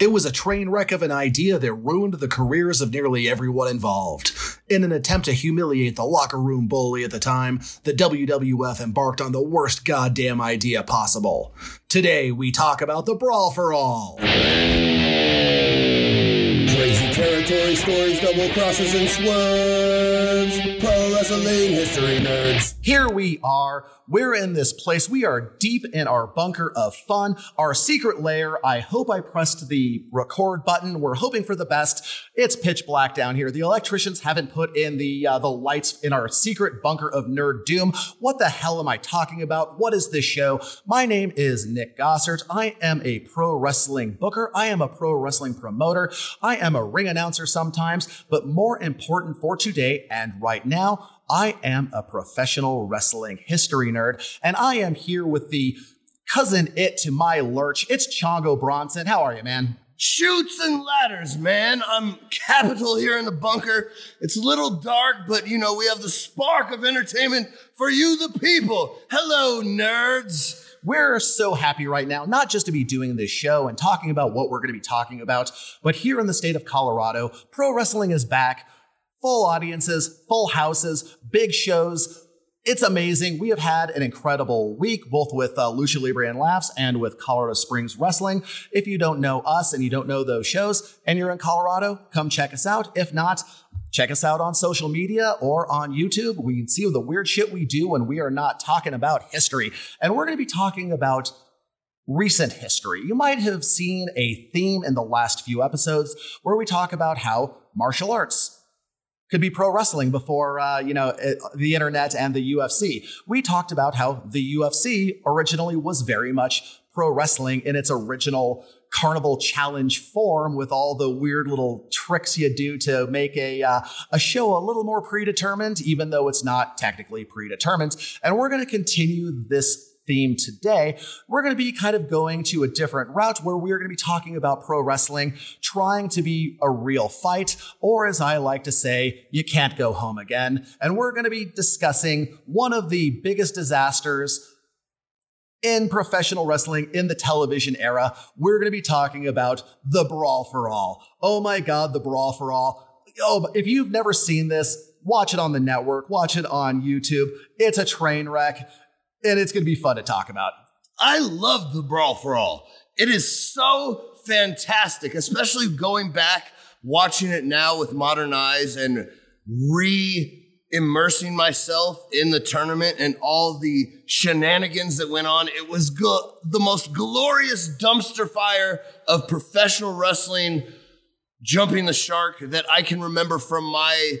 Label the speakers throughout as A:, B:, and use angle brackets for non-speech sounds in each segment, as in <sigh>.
A: It was a train wreck of an idea that ruined the careers of nearly everyone involved. In an attempt to humiliate the locker room bully at the time, the WWF embarked on the worst goddamn idea possible. Today, we talk about the Brawl for All.
B: Crazy territory stories, double crosses, and swerves. Pro wrestling history nerds.
A: Here we are. We're in this place. We are deep in our bunker of fun, our secret lair. I hope I pressed the record button. We're hoping for the best. It's pitch black down here. The electricians haven't put in the uh, the lights in our secret bunker of nerd doom. What the hell am I talking about? What is this show? My name is Nick Gossert. I am a pro wrestling booker. I am a pro wrestling promoter. I am a ring announcer sometimes, but more important for today and right now, I am a professional wrestling history nerd, and I am here with the cousin it to my lurch. It's Chongo Bronson. How are you, man?
B: Shoots and ladders, man. I'm capital here in the bunker. It's a little dark, but you know, we have the spark of entertainment for you, the people. Hello, nerds.
A: We're so happy right now, not just to be doing this show and talking about what we're going to be talking about, but here in the state of Colorado, pro wrestling is back full audiences, full houses, big shows. It's amazing. We have had an incredible week, both with uh, Lucha Libre and Laughs and with Colorado Springs Wrestling. If you don't know us and you don't know those shows and you're in Colorado, come check us out. If not, check us out on social media or on YouTube. We can see the weird shit we do when we are not talking about history. And we're going to be talking about recent history. You might have seen a theme in the last few episodes where we talk about how martial arts could be pro wrestling before uh, you know it, the internet and the UFC. We talked about how the UFC originally was very much pro wrestling in its original carnival challenge form with all the weird little tricks you do to make a uh, a show a little more predetermined even though it's not technically predetermined and we're going to continue this theme today, we're going to be kind of going to a different route where we're going to be talking about pro wrestling trying to be a real fight, or as I like to say, you can't go home again. And we're going to be discussing one of the biggest disasters in professional wrestling in the television era. We're going to be talking about the Brawl for All. Oh my God, the Brawl for All. Oh, if you've never seen this, watch it on the network, watch it on YouTube. It's a train wreck and it's going to be fun to talk about.
B: I love the Brawl for All. It is so fantastic, especially going back, watching it now with modern eyes and re immersing myself in the tournament and all the shenanigans that went on. It was go- the most glorious dumpster fire of professional wrestling jumping the shark that I can remember from my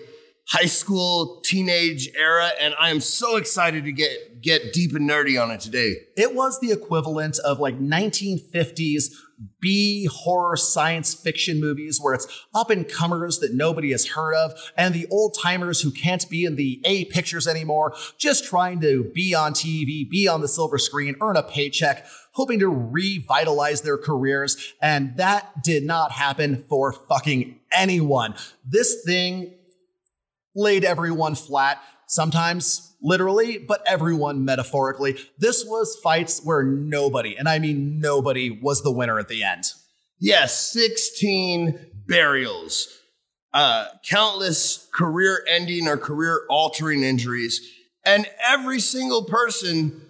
B: high school teenage era and i am so excited to get get deep and nerdy on it today.
A: It was the equivalent of like 1950s b horror science fiction movies where it's up and comers that nobody has heard of and the old timers who can't be in the a pictures anymore just trying to be on tv be on the silver screen earn a paycheck hoping to revitalize their careers. And that did not happen for fucking anyone. This thing laid everyone flat, sometimes literally, but everyone metaphorically. This was fights where nobody, and I mean nobody, was the winner at the end.
B: Yes, 16 burials, uh, countless career ending or career altering injuries, and every single person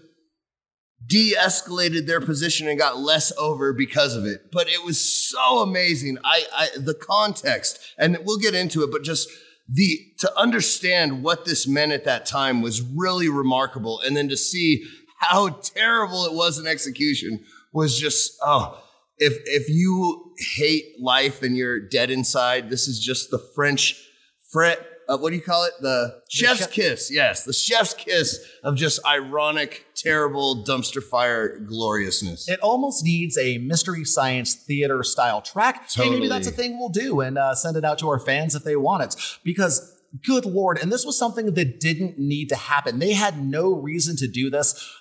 B: de escalated their position and got less over because of it. But it was so amazing. I, I the context, and we'll get into it, but just the to understand what this meant at that time was really remarkable. And then to see how terrible it was in execution was just oh if if you hate life and you're dead inside this is just the french fret uh, what do you call it the chef's chef- kiss yes the chef's kiss of just ironic terrible dumpster fire gloriousness.
A: It almost needs a mystery science theater style track.
B: Totally.
A: Hey, maybe that's a thing we'll do and uh, send it out to our fans if they want it. Because good lord and this was something that didn't need to happen they had no reason to do this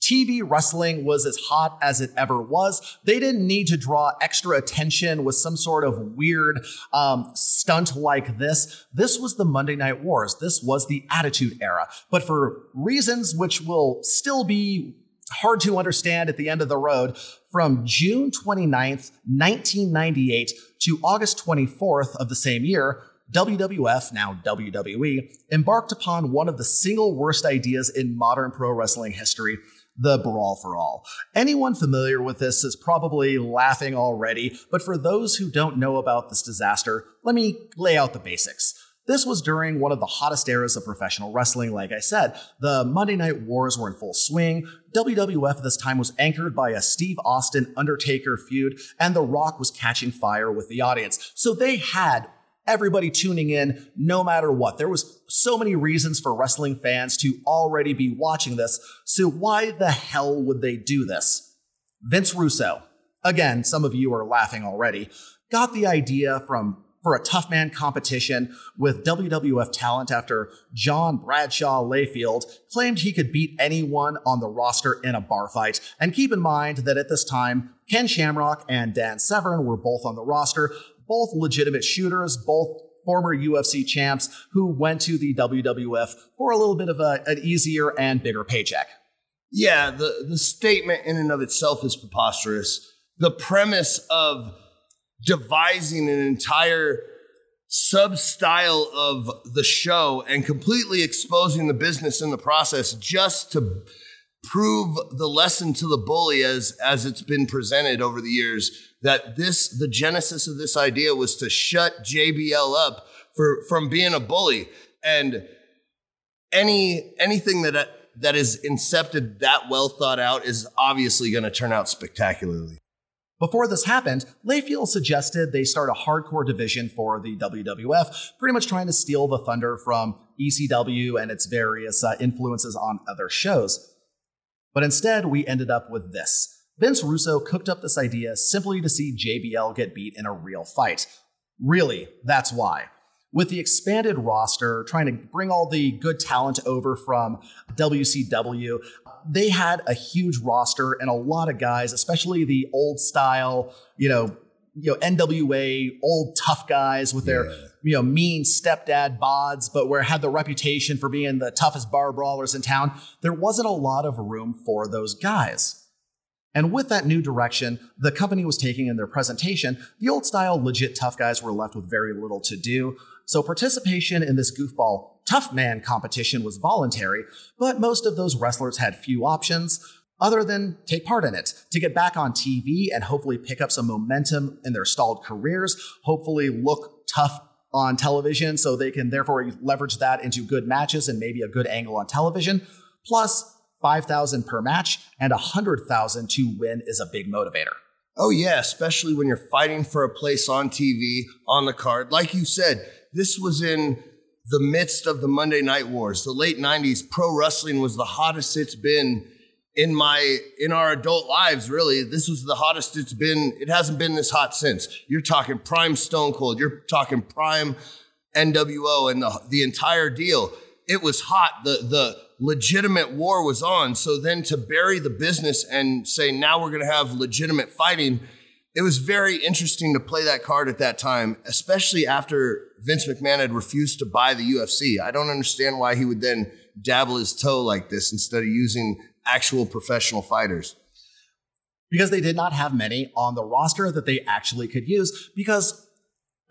A: TV wrestling was as hot as it ever was. They didn't need to draw extra attention with some sort of weird um, stunt like this. This was the Monday Night Wars. This was the Attitude Era. But for reasons which will still be hard to understand at the end of the road. From June 29th, 1998 to August 24th of the same year, WWF, now WWE, embarked upon one of the single worst ideas in modern pro wrestling history the Brawl for All. Anyone familiar with this is probably laughing already, but for those who don't know about this disaster, let me lay out the basics. This was during one of the hottest eras of professional wrestling, like I said. The Monday Night Wars were in full swing. WWF at this time was anchored by a Steve Austin Undertaker feud, and The Rock was catching fire with the audience. So they had everybody tuning in no matter what. There was so many reasons for wrestling fans to already be watching this. So why the hell would they do this? Vince Russo, again, some of you are laughing already, got the idea from for a tough man competition with WWF talent after John Bradshaw Layfield claimed he could beat anyone on the roster in a bar fight. And keep in mind that at this time, Ken Shamrock and Dan Severn were both on the roster, both legitimate shooters, both former UFC champs who went to the WWF for a little bit of a, an easier and bigger paycheck.
B: Yeah, the, the statement in and of itself is preposterous. The premise of devising an entire sub style of the show and completely exposing the business in the process just to prove the lesson to the bully as as it's been presented over the years that this the genesis of this idea was to shut JBL up for from being a bully and any anything that that is incepted that well thought out is obviously going to turn out spectacularly.
A: Before this happened, Layfield suggested they start a hardcore division for the WWF, pretty much trying to steal the thunder from ECW and its various uh, influences on other shows. But instead, we ended up with this. Vince Russo cooked up this idea simply to see JBL get beat in a real fight. Really, that's why. With the expanded roster, trying to bring all the good talent over from WCW, they had a huge roster and a lot of guys, especially the old style, you know, you know, NWA old tough guys with their, yeah. You know, mean stepdad bods, but where had the reputation for being the toughest bar brawlers in town. There wasn't a lot of room for those guys. And with that new direction the company was taking in their presentation, the old style legit tough guys were left with very little to do. So participation in this goofball tough man competition was voluntary, but most of those wrestlers had few options other than take part in it to get back on TV and hopefully pick up some momentum in their stalled careers, hopefully look tough on television so they can therefore leverage that into good matches and maybe a good angle on television. Plus, 5,000 per match and 100,000 to win is a big motivator.
B: Oh yeah, especially when you're fighting for a place on TV on the card. Like you said, this was in the midst of the Monday Night Wars, the late 90s. Pro wrestling was the hottest it's been in my in our adult lives really this was the hottest it's been. It hasn't been this hot since. You're talking prime stone cold. You're talking prime nwo and the, the entire deal. It was hot. The the legitimate war was on. So then to bury the business and say now we're going to have legitimate fighting it was very interesting to play that card at that time, especially after Vince McMahon had refused to buy the UFC. I don't understand why he would then dabble his toe like this instead of using actual professional fighters.
A: Because they did not have many on the roster that they actually could use. Because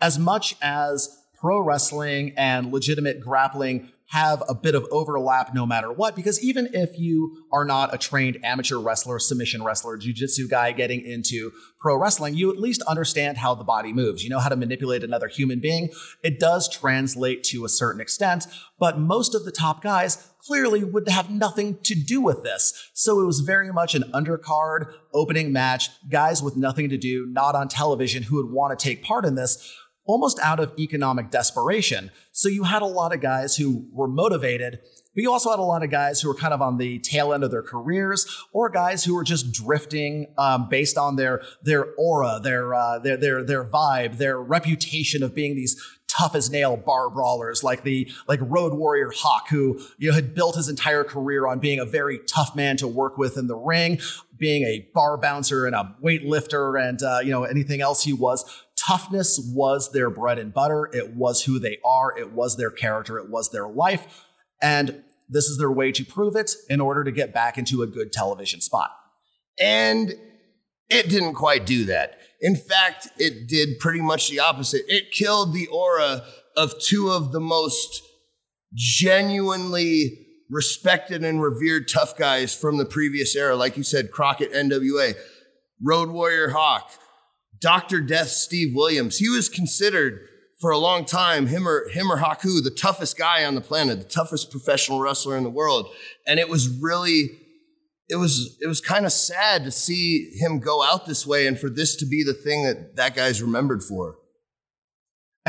A: as much as pro wrestling and legitimate grappling have a bit of overlap no matter what. Because even if you are not a trained amateur wrestler, submission wrestler, jujitsu guy getting into pro wrestling, you at least understand how the body moves. You know how to manipulate another human being. It does translate to a certain extent, but most of the top guys clearly would have nothing to do with this. So it was very much an undercard opening match, guys with nothing to do, not on television, who would want to take part in this almost out of economic desperation. So you had a lot of guys who were motivated, but you also had a lot of guys who were kind of on the tail end of their careers, or guys who were just drifting um, based on their their aura, their uh, their their their vibe, their reputation of being these tough as nail bar brawlers like the like road warrior hawk who you know had built his entire career on being a very tough man to work with in the ring being a bar bouncer and a weightlifter and uh, you know anything else he was toughness was their bread and butter. It was who they are. It was their character. It was their life. And this is their way to prove it in order to get back into a good television spot.
B: And it didn't quite do that. In fact, it did pretty much the opposite. It killed the aura of two of the most genuinely respected and revered tough guys from the previous era. Like you said, Crockett, NWA, Road Warrior Hawk, Dr. Death Steve Williams. He was considered for a long time, him or him or Haku, the toughest guy on the planet, the toughest professional wrestler in the world. And it was really, it was it was kind of sad to see him go out this way and for this to be the thing that that guy's remembered for.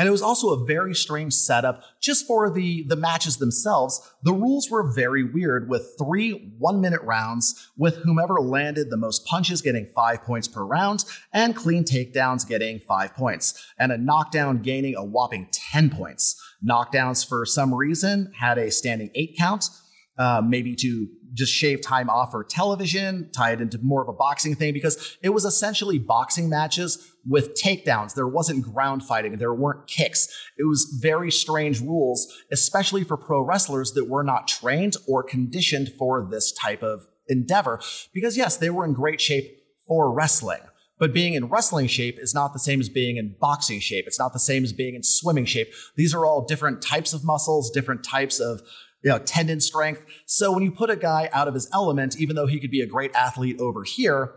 A: And it was also a very strange setup just for the, the matches themselves. The rules were very weird with three one minute rounds, with whomever landed the most punches getting five points per round, and clean takedowns getting five points, and a knockdown gaining a whopping 10 points. Knockdowns, for some reason, had a standing eight count, uh, maybe to just shave time off for television, tie it into more of a boxing thing because it was essentially boxing matches with takedowns. There wasn't ground fighting, there weren't kicks. It was very strange rules, especially for pro wrestlers that were not trained or conditioned for this type of endeavor. Because, yes, they were in great shape for wrestling. But being in wrestling shape is not the same as being in boxing shape. It's not the same as being in swimming shape. These are all different types of muscles, different types of you know, tendon strength. So when you put a guy out of his element, even though he could be a great athlete over here,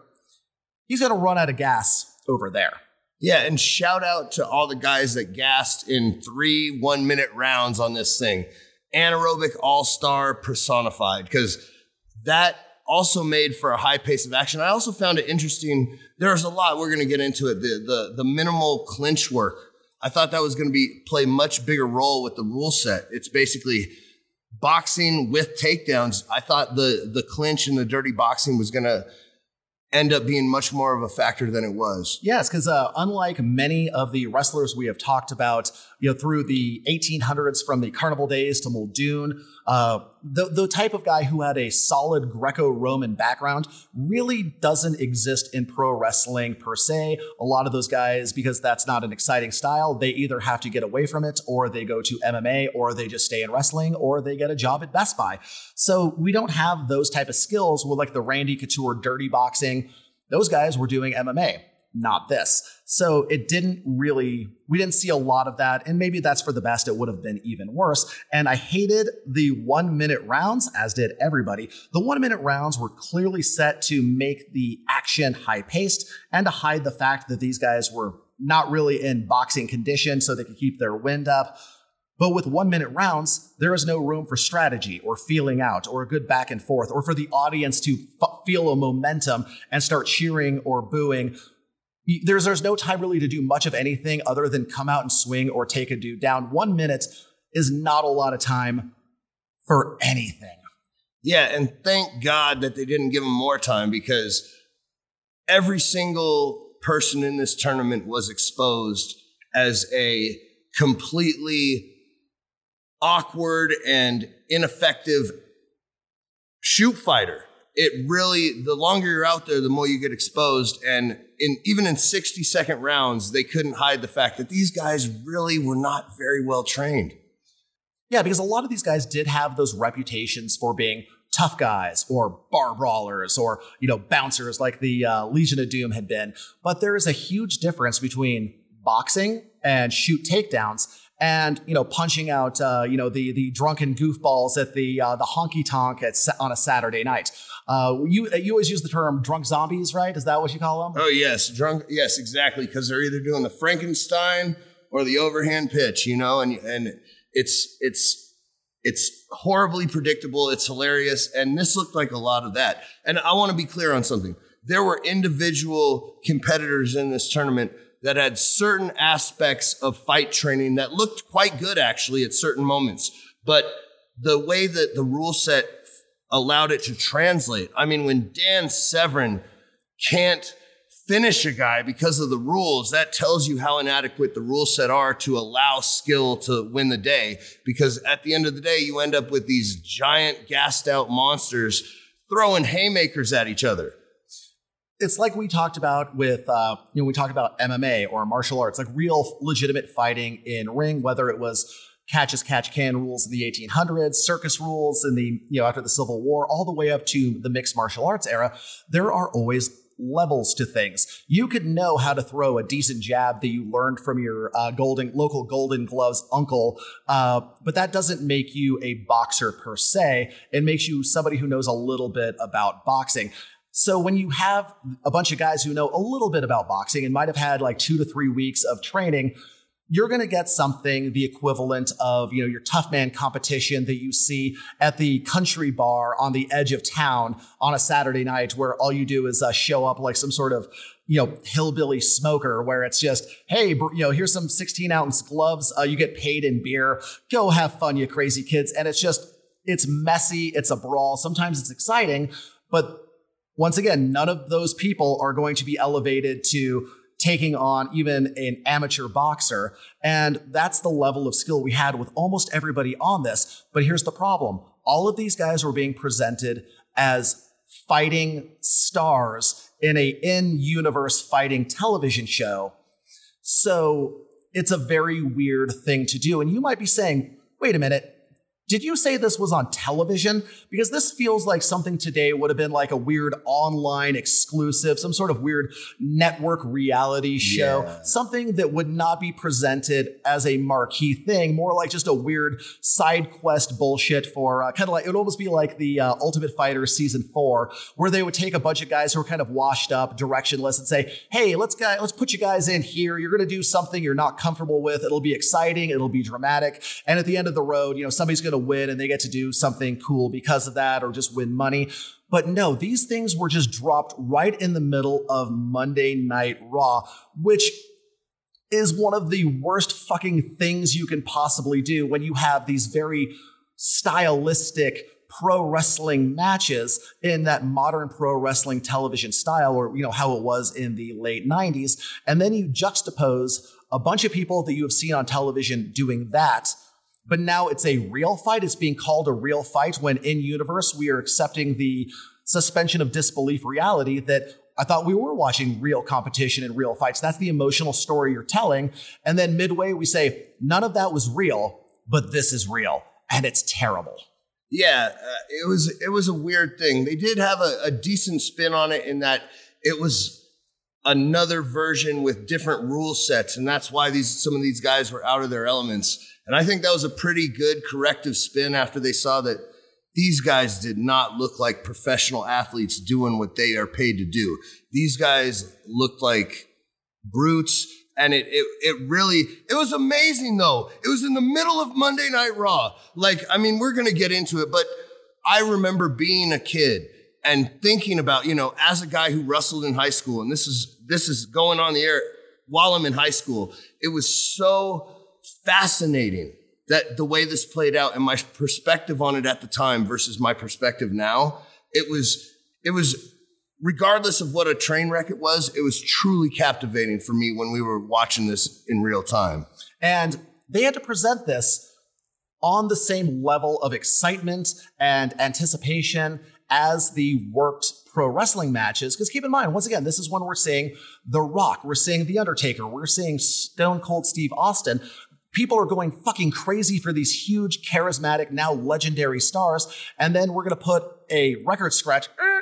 A: he's going to run out of gas over there.
B: Yeah, and shout out to all the guys that gassed in three one minute rounds on this thing. Anaerobic all star personified, because that also made for a high pace of action. I also found it interesting. There's a lot we're going to get into it. The, the the minimal clinch work. I thought that was going to be play much bigger role with the rule set. It's basically boxing with takedowns. I thought the the clinch and the dirty boxing was going to end up being much more of a factor than it was.
A: Yes, because uh, unlike many of the wrestlers we have talked about, you know, through the 1800s from the carnival days to Muldoon, uh, the, the type of guy who had a solid Greco Roman background really doesn't exist in pro wrestling per se. A lot of those guys, because that's not an exciting style, they either have to get away from it or they go to MMA or they just stay in wrestling or they get a job at Best Buy. So we don't have those type of skills with like the Randy Couture dirty boxing. Those guys were doing MMA not this. So it didn't really, we didn't see a lot of that. And maybe that's for the best. It would have been even worse. And I hated the one minute rounds, as did everybody. The one minute rounds were clearly set to make the action high paced and to hide the fact that these guys were not really in boxing condition so they could keep their wind up. But with one minute rounds, there is no room for strategy or feeling out or a good back and forth or for the audience to f- feel a momentum and start cheering or booing there's there's no time really to do much of anything other than come out and swing or take a dude down. One minute is not a lot of time for anything.
B: Yeah, and thank God that they didn't give him more time because every single person in this tournament was exposed as a completely awkward and ineffective shoot fighter it really the longer you're out there the more you get exposed. And in even in 60 second rounds they couldn't hide the fact that these guys really were not very well trained.
A: Yeah because a lot of these guys did have those reputations for being tough guys or bar brawlers or you know bouncers like the uh, legion of doom had been. But there is a huge difference between boxing and shoot takedowns and you know punching out uh, you know the the drunken goofballs at the uh, the honky tonk at on a Saturday night. Uh, you you always use the term drunk zombies, right? Is that what you call them?
B: Oh yes, drunk. Yes, exactly. Because they're either doing the Frankenstein or the overhand pitch, you know, and and it's it's it's horribly predictable. It's hilarious, and this looked like a lot of that. And I want to be clear on something. There were individual competitors in this tournament that had certain aspects of fight training that looked quite good actually at certain moments. But the way that the rule set allowed it to translate, I mean, when Dan Severn can't finish a guy because of the rules, that tells you how inadequate the rule set are to allow skill to win the day. Because at the end of the day, you end up with these giant gassed out monsters throwing haymakers at each other
A: it's like we talked about with uh, you know we talked about MMA or martial arts, like real legitimate fighting in ring, whether it was catch as catch can rules in the 1800s, circus rules in the, you know, after the Civil War, all the way up to the mixed martial arts era, there are always levels to things. You could know how to throw a decent jab that you learned from your uh, golden local Golden Gloves uncle, uh, but that doesn't make you a boxer per se. It makes you somebody who knows a little bit about boxing. So when you have a bunch of guys who know a little bit about boxing and might have had like two to three weeks of training, you're going to get something the equivalent of you know your tough man competition that you see at the country bar on the edge of town on a Saturday night, where all you do is uh, show up like some sort of you know hillbilly smoker, where it's just hey you know here's some 16 ounce gloves, uh, you get paid in beer, go have fun, you crazy kids, and it's just it's messy, it's a brawl. Sometimes it's exciting, but once again, none of those people are going to be elevated to taking on even an amateur boxer. And that's the level of skill we had with almost everybody on this. But here's the problem all of these guys were being presented as fighting stars in a in-universe fighting television show. So it's a very weird thing to do. And you might be saying, wait a minute, did you say this was on television? Because this feels like something today would have been like a weird online exclusive, some sort of weird network reality show, yeah. something that would not be presented as a marquee thing, more like just a weird side quest bullshit for uh, kind of like, it would almost be like the uh, Ultimate Fighter season four, where they would take a bunch of guys who are kind of washed up, directionless, and say, hey, let's, guys, let's put you guys in here. You're going to do something you're not comfortable with. It'll be exciting, it'll be dramatic. And at the end of the road, you know, somebody's going to win and they get to do something cool because of that or just win money. But no, these things were just dropped right in the middle of Monday Night Raw, which is one of the worst fucking things you can possibly do when you have these very stylistic pro wrestling matches in that modern pro wrestling television style or you know how it was in the late 90s and then you juxtapose a bunch of people that you have seen on television doing that but now it's a real fight. It's being called a real fight when in universe we are accepting the suspension of disbelief reality that I thought we were watching real competition and real fights. That's the emotional story you're telling. And then midway, we say, none of that was real, but this is real. And it's terrible.
B: Yeah, uh, it was it was a weird thing. They did have a, a decent spin on it in that it was another version with different rule sets, and that's why these some of these guys were out of their elements. And I think that was a pretty good corrective spin after they saw that these guys did not look like professional athletes doing what they are paid to do. These guys looked like brutes. And it, it, it really, it was amazing though. It was in the middle of Monday Night Raw. Like, I mean, we're going to get into it, but I remember being a kid and thinking about, you know, as a guy who wrestled in high school, and this is, this is going on the air while I'm in high school, it was so fascinating that the way this played out and my perspective on it at the time versus my perspective now, it was, it was, regardless of what a train wreck it was, it was truly captivating for me when we were watching this in real time.
A: And they had to present this on the same level of excitement and anticipation as the worked pro wrestling matches. Because keep in mind, once again, this is when we're seeing The Rock, we're seeing The Undertaker, we're seeing Stone Cold Steve Austin. People are going fucking crazy for these huge, charismatic, now legendary stars. And then we're going to put a record scratch. Er,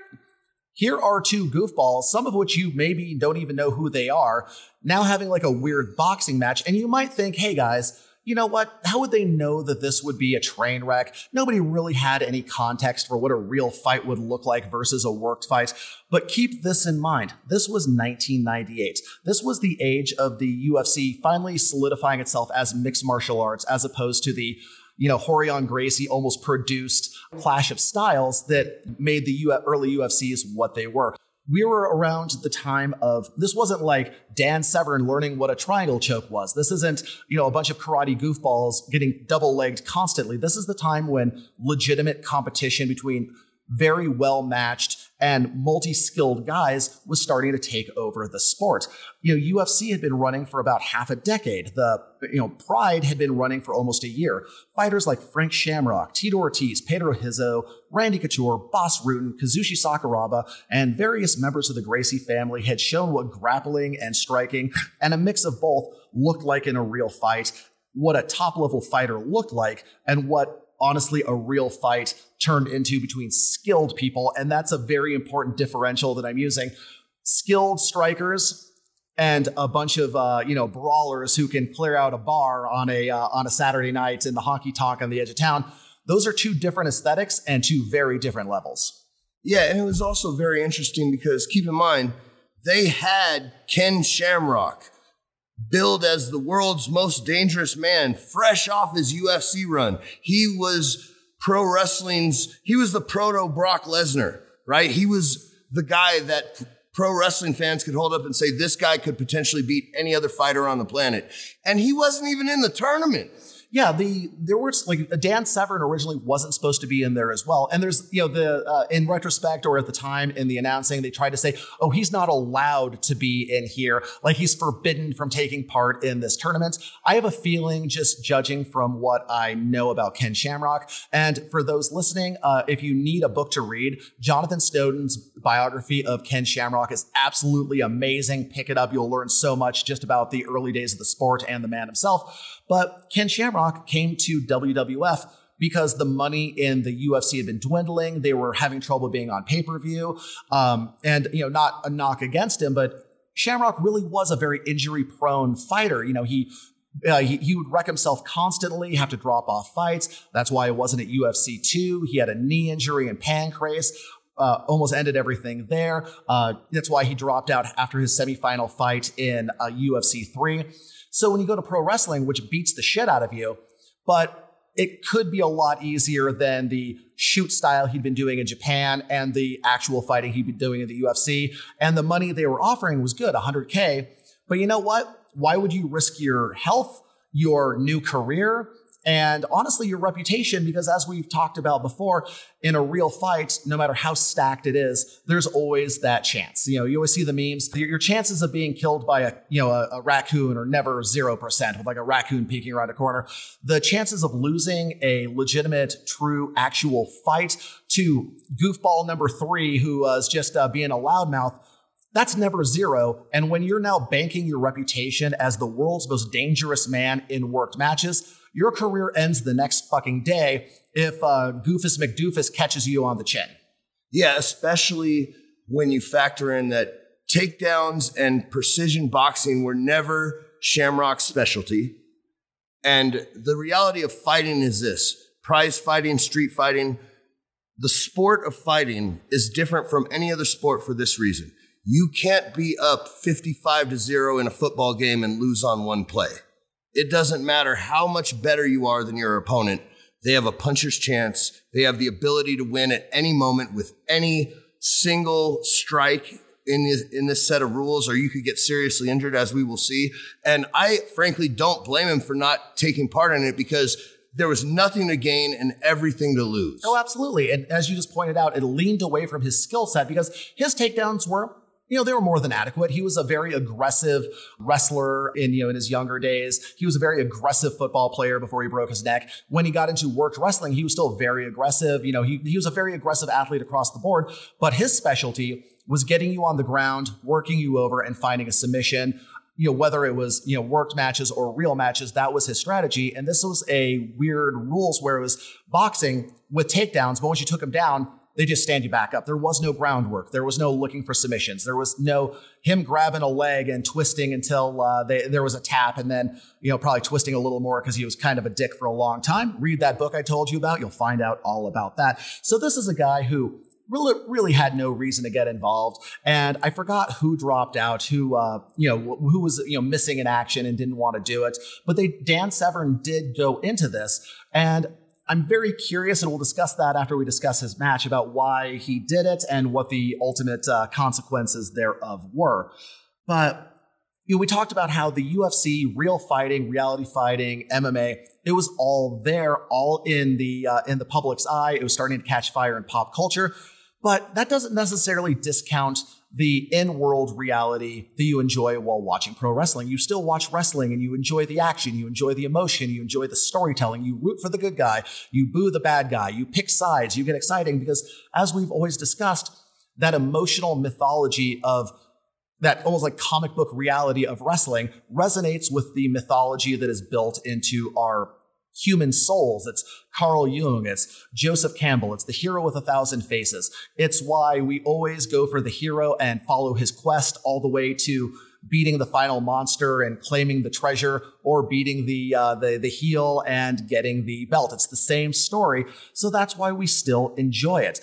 A: here are two goofballs, some of which you maybe don't even know who they are, now having like a weird boxing match. And you might think, hey guys, you know what? How would they know that this would be a train wreck? Nobody really had any context for what a real fight would look like versus a worked fight. But keep this in mind. This was 1998. This was the age of the UFC finally solidifying itself as mixed martial arts as opposed to the you know, Rorion Gracie almost produced clash of styles that made the early UFCs what they were we were around the time of this wasn't like Dan Severn learning what a triangle choke was. This isn't, you know, a bunch of karate goofballs getting double legged constantly. This is the time when legitimate competition between very well matched and multi-skilled guys was starting to take over the sport. You know, UFC had been running for about half a decade. The you know Pride had been running for almost a year. Fighters like Frank Shamrock, Tito Ortiz, Pedro Rizzo, Randy Couture, Bas Rutten, Kazushi Sakuraba, and various members of the Gracie family had shown what grappling and striking and a mix of both looked like in a real fight. what a top level fighter looked like and what honestly a real fight turned into between skilled people. And that's a very important differential that I'm using. Skilled strikers and a bunch of uh, you know brawlers who can clear out a bar on a uh, on a Saturday night in the honky tonk on the edge of town. Those are two different aesthetics and two very different levels.
B: Yeah, and it was also very interesting because keep in mind they had Ken Shamrock billed as the world's most dangerous man, fresh off his UFC run. He was pro wrestling's, he was the proto Brock Lesnar, right? He was the guy that pro wrestling fans could hold up and say, this guy could potentially beat any other fighter on the planet. And he wasn't even in the tournament
A: yeah, the there was like Dan Severn originally wasn't supposed to be in there as well. And there's you know the uh, in retrospect or at the time in the announcing they tried to say, oh, he's not allowed to be in here, like he's forbidden from taking part in this tournament. I have a feeling, just judging from what I know about Ken Shamrock, and for those listening, uh, if you need a book to read, Jonathan Snowden's biography of Ken Shamrock is absolutely amazing. Pick it up; you'll learn so much just about the early days of the sport and the man himself. But Ken Shamrock came to WWF because the money in the UFC had been dwindling. They were having trouble being on pay per view. Um, and, you know, not a knock against him, but Shamrock really was a very injury prone fighter. You know, he uh, he, he, would wreck himself constantly, have to drop off fights. That's why it wasn't at UFC 2. He had a knee injury and pancreas. Uh, almost ended everything there. Uh, that's why he dropped out after his semifinal fight in UFC uh, 3. So when you go to pro wrestling, which beats the shit out of you, but it could be a lot easier than the shoot style he'd been doing in Japan and the actual fighting he'd been doing in the UFC. And the money they were offering was good, 100K. But you know what? Why would you risk your health, your new career, and honestly, your reputation, because as we've talked about before, in a real fight, no matter how stacked it is, there's always that chance. You know, you always see the memes. Your chances of being killed by a, you know, a, a raccoon are never 0% with like a raccoon peeking around a corner. The chances of losing a legitimate, true, actual fight to goofball number three, who was just uh, being a loudmouth, that's never zero. And when you're now banking your reputation as the world's most dangerous man in worked matches, your career ends the next fucking day if uh, Goofus McDoofus catches you on the chin.
B: Yeah, especially when you factor in that takedowns and precision boxing were never Shamrock's specialty. And the reality of fighting is this prize fighting, street fighting, the sport of fighting is different from any other sport for this reason. You can't be up 55 to 0 in a football game and lose on one play. It doesn't matter how much better you are than your opponent. They have a puncher's chance. They have the ability to win at any moment with any single strike in this, in this set of rules, or you could get seriously injured, as we will see. And I frankly don't blame him for not taking part in it because there was nothing to gain and everything to lose.
A: Oh, absolutely. And as you just pointed out, it leaned away from his skill set because his takedowns were you know, they were more than adequate. He was a very aggressive wrestler in, you know, in his younger days. He was a very aggressive football player before he broke his neck. When he got into worked wrestling, he was still very aggressive. You know, he, he was a very aggressive athlete across the board, but his specialty was getting you on the ground, working you over and finding a submission you know whether it was you know worked matches or real matches that was his strategy and this was a weird rules where it was boxing with takedowns but once you took him down they just stand you back up. There was no groundwork. There was no looking for submissions. There was no him grabbing a leg and twisting until uh, they, there was a tap, and then you know probably twisting a little more because he was kind of a dick for a long time. Read that book I told you about. You'll find out all about that. So this is a guy who really, really had no reason to get involved. And I forgot who dropped out, who, uh, you know, who was, you know, missing in action and didn't want to do it. But they, Dan Severn did go into this. And I'm very curious, and we'll discuss that after we discuss his match about why he did it and what the ultimate uh, consequences thereof were. But you know, we talked about how the UFC, real fighting, reality fighting, MMA, it was all there, all in the uh, in the public's eye. It was starting to catch fire in pop culture, but that doesn't necessarily discount the in world reality that you enjoy while watching pro wrestling. You still watch wrestling and you enjoy the action, you enjoy the emotion, you enjoy the storytelling, you root for the good guy, you boo the bad guy, you pick sides, you get exciting because, as we've always discussed, that emotional mythology of that almost like comic book reality of wrestling resonates with the mythology that is built into our human souls. It's Carl Jung, it's Joseph Campbell, it's the hero with a thousand faces. It's why we always go for the hero and follow his quest all the way to beating the final monster and claiming the treasure or beating the uh, the the heel and getting the belt. It's the same story, so that's why we still enjoy it.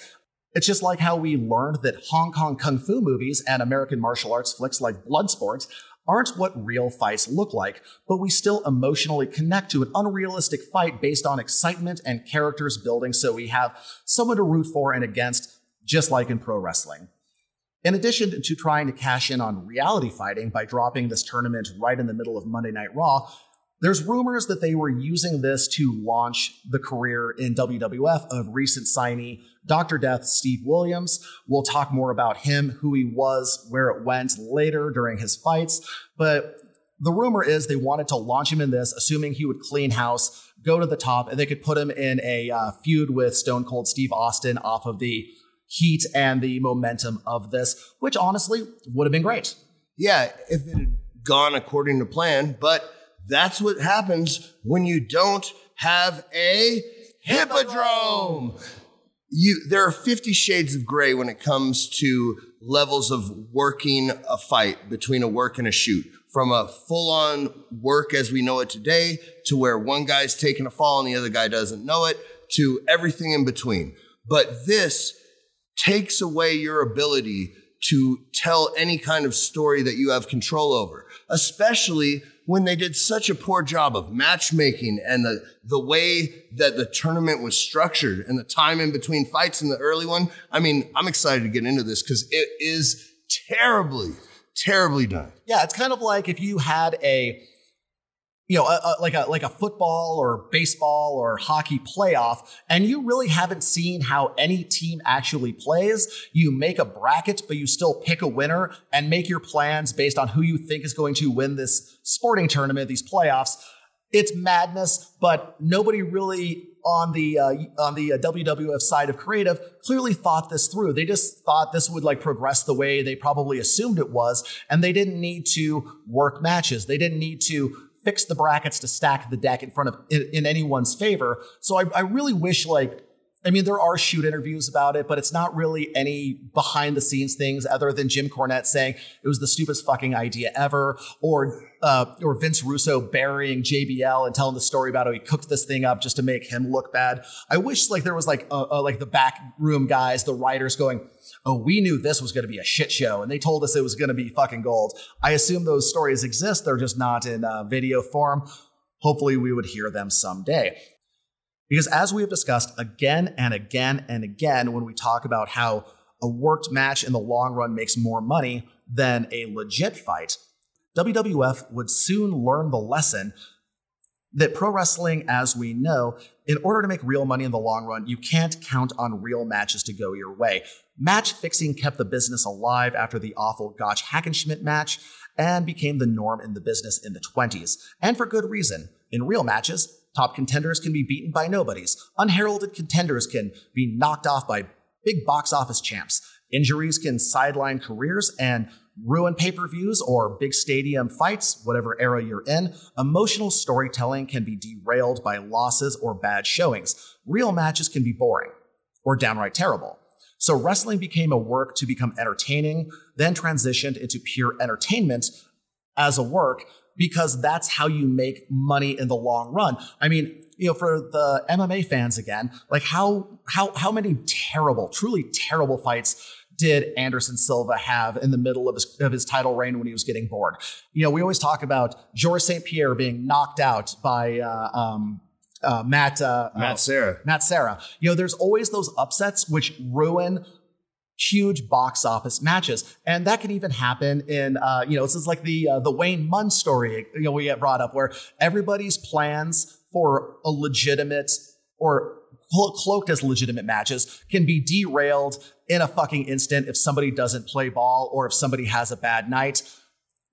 A: It's just like how we learned that Hong Kong kung fu movies and American martial arts flicks like Bloodsport aren't what real fights look like, but we still emotionally connect to an unrealistic fight based on excitement and characters building so we have someone to root for and against, just like in pro wrestling. In addition to trying to cash in on reality fighting by dropping this tournament right in the middle of Monday Night Raw, there's rumors that they were using this to launch the career in WWF of recent signee Dr. Death Steve Williams. We'll talk more about him, who he was, where it went later during his fights. But the rumor is they wanted to launch him in this, assuming he would clean house, go to the top, and they could put him in a uh, feud with Stone Cold Steve Austin off of the heat and the momentum of this, which honestly would have been great.
B: Yeah, if it had gone according to plan, but that's what happens when you don't have a hippodrome. You, there are 50 shades of gray when it comes to levels of working a fight between a work and a shoot. From a full on work as we know it today to where one guy's taking a fall and the other guy doesn't know it to everything in between. But this takes away your ability to tell any kind of story that you have control over, especially when they did such a poor job of matchmaking and the, the way that the tournament was structured and the time in between fights in the early one. I mean, I'm excited to get into this because it is terribly, terribly done.
A: Yeah, it's kind of like if you had a you know, a, a, like a like a football or baseball or hockey playoff, and you really haven't seen how any team actually plays. You make a bracket, but you still pick a winner and make your plans based on who you think is going to win this sporting tournament, these playoffs. It's madness, but nobody really on the uh, on the uh, WWF side of creative clearly thought this through. They just thought this would like progress the way they probably assumed it was, and they didn't need to work matches. They didn't need to fix the brackets to stack the deck in front of in, in anyone's favor. So I, I really wish like I mean, there are shoot interviews about it, but it's not really any behind the scenes things other than Jim Cornette saying it was the stupidest fucking idea ever, or uh, or Vince Russo burying JBL and telling the story about how he cooked this thing up just to make him look bad. I wish like there was like uh, uh, like the back room guys, the writers going, "Oh, we knew this was going to be a shit show, and they told us it was going to be fucking gold." I assume those stories exist; they're just not in uh, video form. Hopefully, we would hear them someday. Because as we have discussed again and again and again, when we talk about how a worked match in the long run makes more money than a legit fight, WWF would soon learn the lesson that pro wrestling, as we know, in order to make real money in the long run, you can't count on real matches to go your way. Match fixing kept the business alive after the awful Gotch Hackenschmidt match and became the norm in the business in the 20s. And for good reason. In real matches, Top contenders can be beaten by nobodies. Unheralded contenders can be knocked off by big box office champs. Injuries can sideline careers and ruin pay per views or big stadium fights, whatever era you're in. Emotional storytelling can be derailed by losses or bad showings. Real matches can be boring or downright terrible. So wrestling became a work to become entertaining, then transitioned into pure entertainment as a work because that's how you make money in the long run. I mean, you know, for the MMA fans again, like how how how many terrible, truly terrible fights did Anderson Silva have in the middle of his, of his title reign when he was getting bored? You know, we always talk about Georges St. Pierre being knocked out by uh, um, uh, Matt uh,
B: Matt Serra.
A: Matt Serra. You know, there's always those upsets which ruin huge box office matches. And that can even happen in, uh, you know, this is like the uh, the Wayne Munn story, you know, we get brought up where everybody's plans for a legitimate or cloaked as legitimate matches can be derailed in a fucking instant if somebody doesn't play ball or if somebody has a bad night.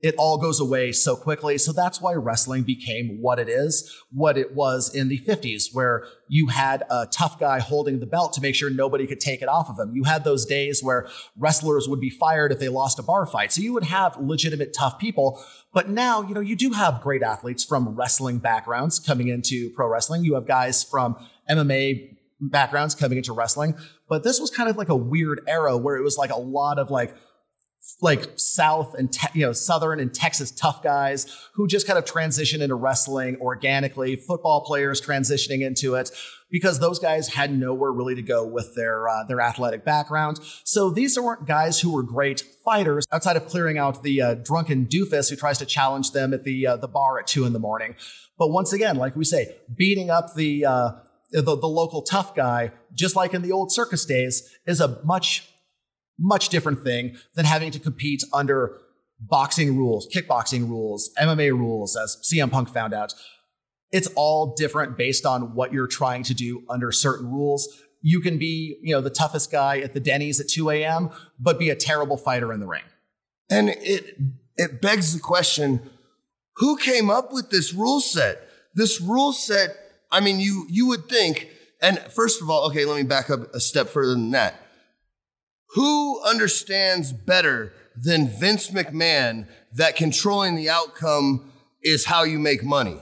A: It all goes away so quickly. So that's why wrestling became what it is, what it was in the 50s, where you had a tough guy holding the belt to make sure nobody could take it off of him. You had those days where wrestlers would be fired if they lost a bar fight. So you would have legitimate tough people. But now, you know, you do have great athletes from wrestling backgrounds coming into pro wrestling. You have guys from MMA backgrounds coming into wrestling. But this was kind of like a weird era where it was like a lot of like like South and te- you know Southern and Texas tough guys who just kind of transition into wrestling organically. Football players transitioning into it because those guys had nowhere really to go with their uh, their athletic background. So these weren't guys who were great fighters outside of clearing out the uh, drunken doofus who tries to challenge them at the uh, the bar at two in the morning. But once again, like we say, beating up the uh, the, the local tough guy, just like in the old circus days, is a much much different thing than having to compete under boxing rules, kickboxing rules, MMA rules, as CM Punk found out. It's all different based on what you're trying to do under certain rules. You can be, you know, the toughest guy at the Denny's at 2 a.m., but be a terrible fighter in the ring.
B: And it it begs the question, who came up with this rule set? This rule set, I mean, you you would think, and first of all, okay, let me back up a step further than that who understands better than Vince McMahon that controlling the outcome is how you make money?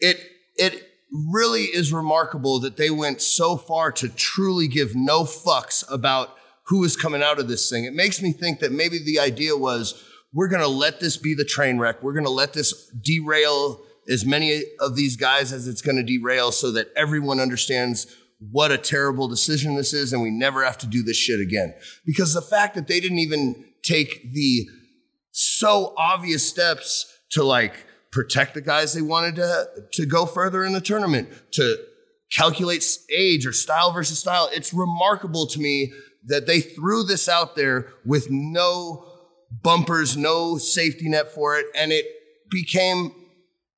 B: It, it really is remarkable that they went so far to truly give no fucks about who is coming out of this thing. It makes me think that maybe the idea was we're going to let this be the train wreck. We're going to let this derail as many of these guys as it's going to derail so that everyone understands what a terrible decision this is and we never have to do this shit again. Because the fact that they didn't even take the so obvious steps to like protect the guys they wanted to, to go further in the tournament, to calculate age or style versus style. It's remarkable to me that they threw this out there with no bumpers, no safety net for it, and it became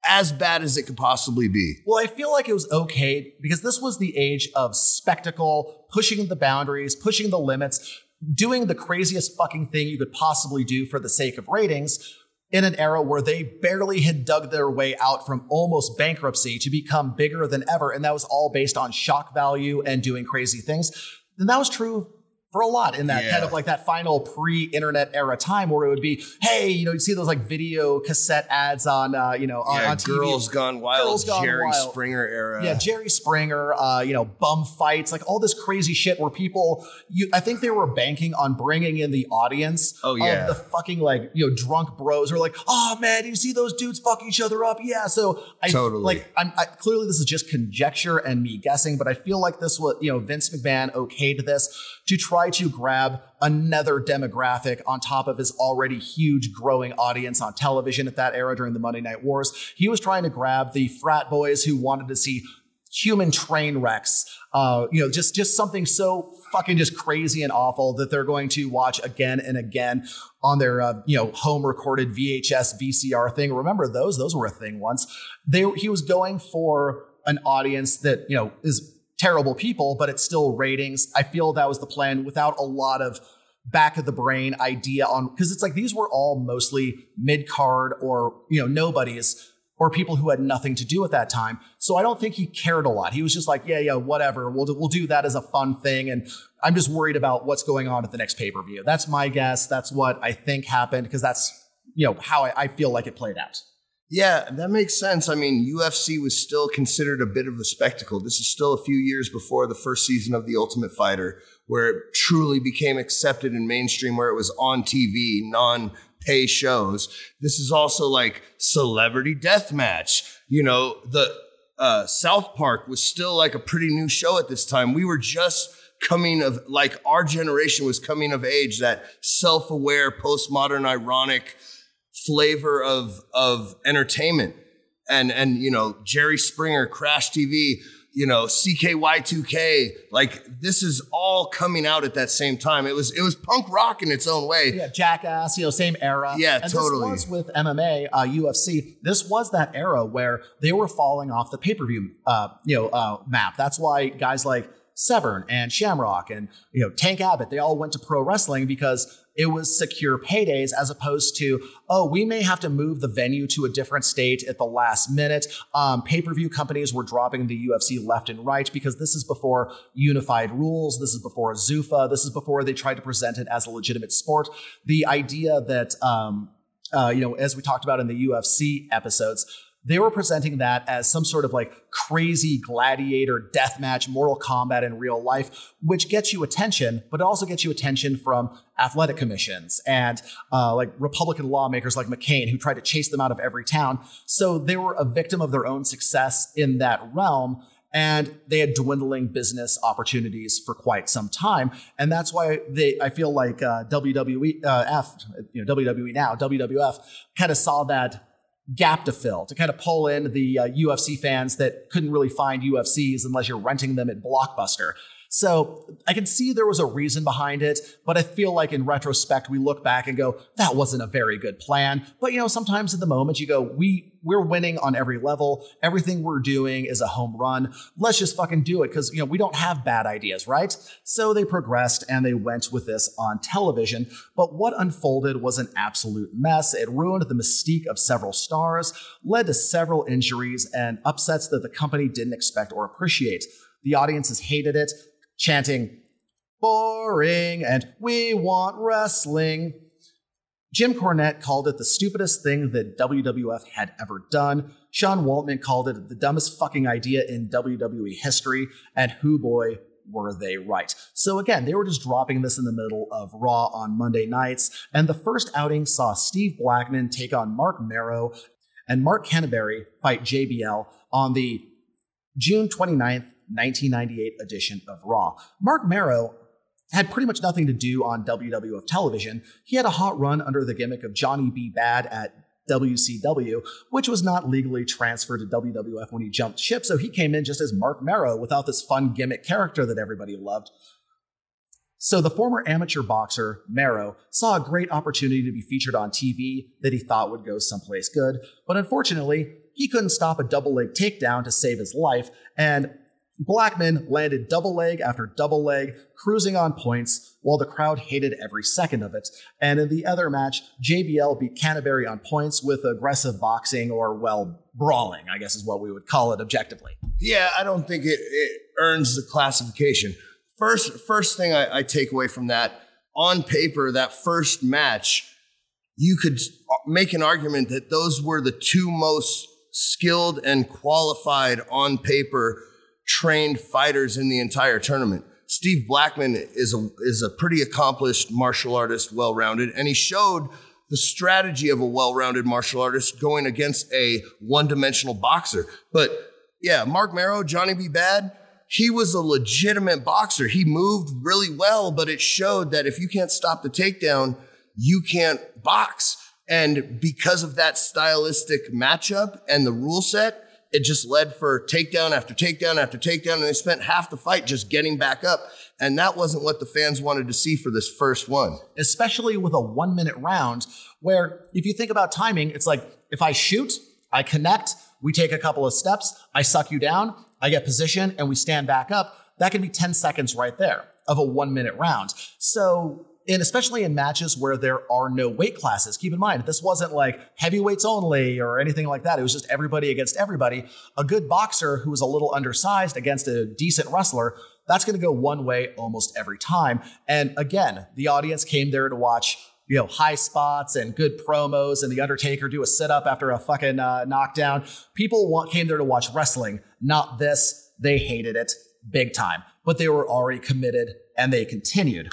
B: as bad as it could possibly be.
A: Well, I feel like it was okay because this was the age of spectacle, pushing the boundaries, pushing the limits, doing the craziest fucking thing you could possibly do for the sake of ratings in an era where they barely had dug their way out from almost bankruptcy to become bigger than ever. And that was all based on shock value and doing crazy things. And that was true for a lot in that yeah. kind of like that final pre-internet era time where it would be, hey, you know, you see those like video cassette ads on, uh, you know, on,
B: yeah,
A: on TV.
B: Girls Gone Wild, Girls Gone Jerry Wild. Springer era.
A: Yeah, Jerry Springer, uh, you know, bum fights, like all this crazy shit where people, you, I think they were banking on bringing in the audience
B: oh, yeah.
A: of the fucking like, you know, drunk bros who are like, oh man, you see those dudes fuck each other up? Yeah. So I
B: totally
A: like, I'm I, clearly this is just conjecture and me guessing, but I feel like this was, you know, Vince McMahon okayed this to try to grab another demographic on top of his already huge growing audience on television at that era during the Monday Night Wars. He was trying to grab the frat boys who wanted to see human train wrecks, uh, you know, just just something so fucking just crazy and awful that they're going to watch again and again on their uh, you know home recorded VHS VCR thing. Remember those? Those were a thing once. They he was going for an audience that you know is terrible people, but it's still ratings. I feel that was the plan without a lot of back of the brain idea on because it's like these were all mostly mid card or you know nobodies or people who had nothing to do at that time. So I don't think he cared a lot. He was just like, yeah, yeah, whatever. We'll do, we'll do that as a fun thing. And I'm just worried about what's going on at the next pay per view. That's my guess. That's what I think happened because that's you know how I, I feel like it played out.
B: Yeah, that makes sense. I mean, UFC was still considered a bit of a spectacle. This is still a few years before the first season of The Ultimate Fighter, where it truly became accepted in mainstream, where it was on TV, non pay shows. This is also like celebrity death match. You know, the uh, South Park was still like a pretty new show at this time. We were just coming of like our generation was coming of age, that self aware, postmodern, ironic flavor of of entertainment. And and you know, Jerry Springer, Crash TV, you know, CKY2K, like this is all coming out at that same time. It was it was punk rock in its own way.
A: Yeah, Jackass, you know, same era.
B: Yeah,
A: and
B: totally.
A: This was with MMA, uh, UFC. This was that era where they were falling off the pay per view, uh, you know, uh, map. That's why guys like Severn and Shamrock and you know Tank Abbott, they all went to pro wrestling because it was secure paydays as opposed to, oh, we may have to move the venue to a different state at the last minute. Um, Pay per view companies were dropping the UFC left and right because this is before unified rules. This is before Zuffa. This is before they tried to present it as a legitimate sport. The idea that, um, uh, you know, as we talked about in the UFC episodes, they were presenting that as some sort of like crazy gladiator deathmatch, Mortal Kombat in real life, which gets you attention, but also gets you attention from athletic commissions and uh, like Republican lawmakers like McCain who tried to chase them out of every town. So they were a victim of their own success in that realm and they had dwindling business opportunities for quite some time and that's why they i feel like uh, wwe uh, f you know wwe now wwf kind of saw that gap to fill to kind of pull in the uh, UFC fans that couldn't really find UFCs unless you're renting them at Blockbuster. So I can see there was a reason behind it, but I feel like in retrospect, we look back and go, that wasn't a very good plan. But you know, sometimes in the moment you go, we we're winning on every level. Everything we're doing is a home run. Let's just fucking do it because you know we don't have bad ideas, right? So they progressed and they went with this on television. But what unfolded was an absolute mess. It ruined the mystique of several stars, led to several injuries and upsets that the company didn't expect or appreciate. The audiences hated it chanting, boring, and we want wrestling. Jim Cornette called it the stupidest thing that WWF had ever done. Sean Waltman called it the dumbest fucking idea in WWE history. And who boy, were they right. So again, they were just dropping this in the middle of Raw on Monday nights. And the first outing saw Steve Blackman take on Mark Mero and Mark Canterbury fight JBL on the June 29th, 1998 edition of Raw. Mark Mero had pretty much nothing to do on WWF television. He had a hot run under the gimmick of Johnny B. Bad at WCW, which was not legally transferred to WWF when he jumped ship, so he came in just as Mark Mero without this fun gimmick character that everybody loved. So the former amateur boxer, Mero, saw a great opportunity to be featured on TV that he thought would go someplace good, but unfortunately, he couldn't stop a double leg takedown to save his life, and Blackman landed double leg after double leg, cruising on points, while the crowd hated every second of it. And in the other match, JBL beat Canterbury on points with aggressive boxing, or, well, brawling, I guess is what we would call it objectively.
B: Yeah, I don't think it, it earns the classification. First, first thing I, I take away from that, on paper, that first match, you could uh, make an argument that those were the two most skilled and qualified on paper trained fighters in the entire tournament. Steve Blackman is a, is a pretty accomplished martial artist, well rounded, and he showed the strategy of a well rounded martial artist going against a one dimensional boxer. But yeah, Mark Mero, Johnny B. Bad, he was a legitimate boxer. He moved really well, but it showed that if you can't stop the takedown, you can't box. And because of that stylistic matchup and the rule set, it just led for takedown after takedown after takedown, and they spent half the fight just getting back up. And that wasn't what the fans wanted to see for this first one.
A: Especially with a one minute round, where if you think about timing, it's like if I shoot, I connect, we take a couple of steps, I suck you down, I get position, and we stand back up. That can be 10 seconds right there of a one minute round. So and especially in matches where there are no weight classes. Keep in mind, this wasn't like heavyweights only or anything like that. It was just everybody against everybody. A good boxer who was a little undersized against a decent wrestler, that's going to go one way almost every time. And again, the audience came there to watch you know, high spots and good promos and The Undertaker do a sit up after a fucking uh, knockdown. People want, came there to watch wrestling, not this. They hated it big time, but they were already committed and they continued.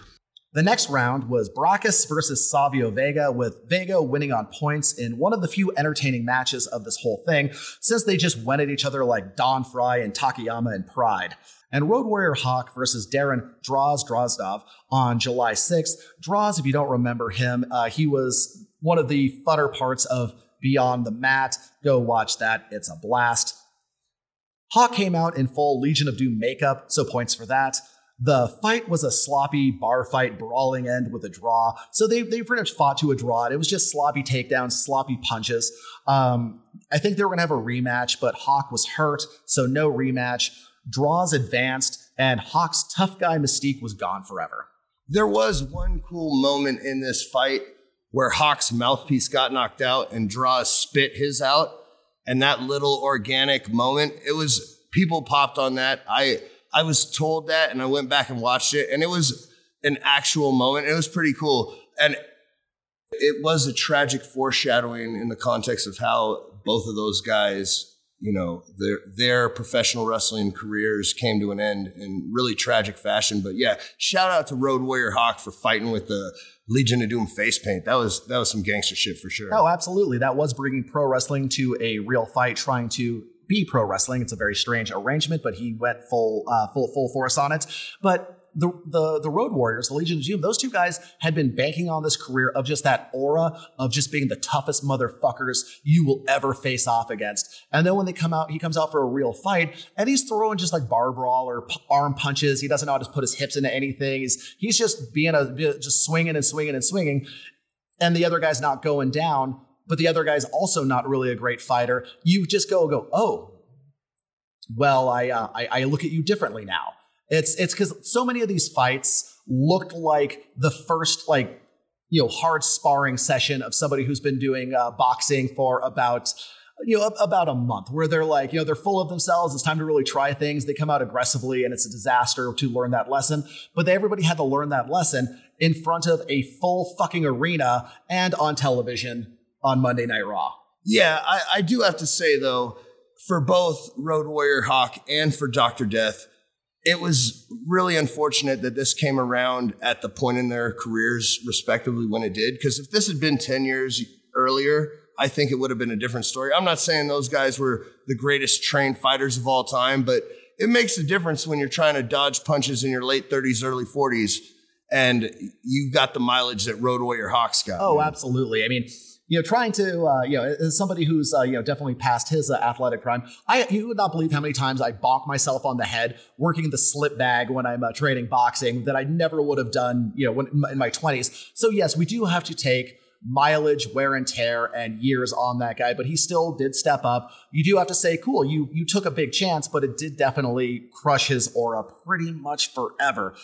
A: The next round was Brakkus versus Savio Vega, with Vega winning on points in one of the few entertaining matches of this whole thing, since they just went at each other like Don Frye and Takayama and Pride. And Road Warrior Hawk versus Darren Droz Drozdov on July 6th. Droz, if you don't remember him, uh, he was one of the funner parts of Beyond the Mat. Go watch that, it's a blast. Hawk came out in full Legion of Doom makeup, so points for that. The fight was a sloppy bar fight, brawling end with a draw. So they, they pretty much fought to a draw. It was just sloppy takedowns, sloppy punches. Um, I think they were going to have a rematch, but Hawk was hurt, so no rematch. Droz advanced, and Hawk's tough guy mystique was gone forever.
B: There was one cool moment in this fight where Hawk's mouthpiece got knocked out and Droz spit his out. And that little organic moment, it was people popped on that. I I was told that and I went back and watched it and it was an actual moment. It was pretty cool. And it was a tragic foreshadowing in the context of how both of those guys you know their their professional wrestling careers came to an end in really tragic fashion. But yeah, shout out to Road Warrior Hawk for fighting with the Legion of Doom face paint. That was that was some gangster shit for sure.
A: Oh, absolutely. That was bringing pro wrestling to a real fight, trying to be pro wrestling. It's a very strange arrangement, but he went full uh, full full force on it. But the, the the Road Warriors, the Legion of Doom, those two guys had been banking on this career of just that aura of just being the toughest motherfuckers you will ever face off against. And then when they come out, he comes out for a real fight, and he's throwing just like bar brawl or p- arm punches. He doesn't know how to put his hips into anything. He's he's just being a just swinging and swinging and swinging, and the other guy's not going down. But the other guy's also not really a great fighter. You just go go oh. Well, I, uh, I I look at you differently now. It's it's because so many of these fights looked like the first like you know hard sparring session of somebody who's been doing uh, boxing for about you know about a month where they're like you know they're full of themselves it's time to really try things they come out aggressively and it's a disaster to learn that lesson but they, everybody had to learn that lesson in front of a full fucking arena and on television on monday night raw
B: Yeah, I, I do have to say though, for both Road Warrior Hawk and for Doctor Death, it was really unfortunate that this came around at the point in their careers, respectively, when it did. Because if this had been 10 years earlier, I think it would have been a different story. I'm not saying those guys were the greatest trained fighters of all time, but it makes a difference when you're trying to dodge punches in your late 30s, early 40s, and you've got the mileage that Road Warrior Hawks got.
A: Oh,
B: man.
A: absolutely. I mean, you know, trying to, uh, you know, as somebody who's, uh, you know, definitely past his uh, athletic prime, I, you would not believe how many times I bonk myself on the head working the slip bag when I'm uh, training boxing that I never would have done, you know, when, in my 20s. So, yes, we do have to take mileage, wear and tear, and years on that guy, but he still did step up. You do have to say, cool, you you took a big chance, but it did definitely crush his aura pretty much forever.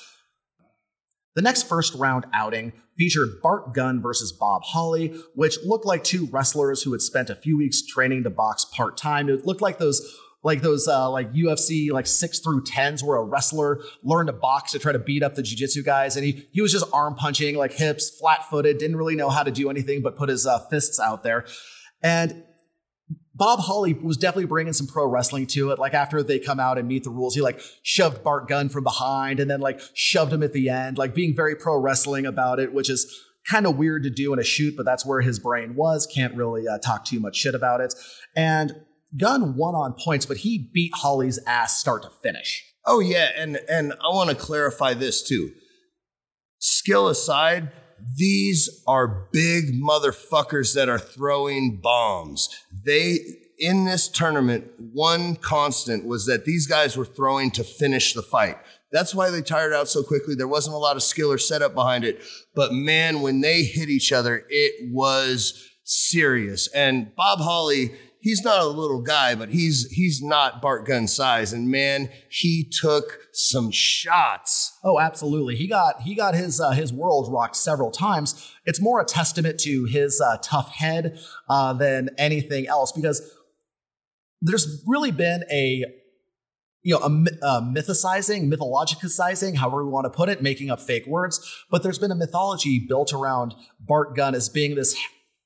A: The next first round outing featured Bart Gunn versus Bob Holly, which looked like two wrestlers who had spent a few weeks training to box part time. It looked like those like those uh, like UFC like six through tens where a wrestler learned to box to try to beat up the jiu-jitsu guys and he he was just arm punching like hips flat footed didn't really know how to do anything but put his uh, fists out there and Bob Holly was definitely bringing some pro wrestling to it. Like after they come out and meet the rules, he like shoved Bart Gunn from behind and then like shoved him at the end, like being very pro wrestling about it, which is kind of weird to do in a shoot, but that's where his brain was. Can't really uh, talk too much shit about it. And Gunn won on points, but he beat Holly's ass start to finish.
B: Oh yeah, and and I want to clarify this too. Skill aside, these are big motherfuckers that are throwing bombs. They in this tournament, one constant was that these guys were throwing to finish the fight. That's why they tired out so quickly. There wasn't a lot of skill or setup behind it. But man, when they hit each other, it was serious. And Bob Holly, he's not a little guy, but he's he's not Bart Gunn size. And man, he took some shots.
A: Oh, absolutely. He got he got his uh, his world rocked several times. It's more a testament to his uh, tough head uh, than anything else because there's really been a you know a, my- uh, mythicizing, mythologicizing, however we want to put it, making up fake words. But there's been a mythology built around Bart Gunn as being this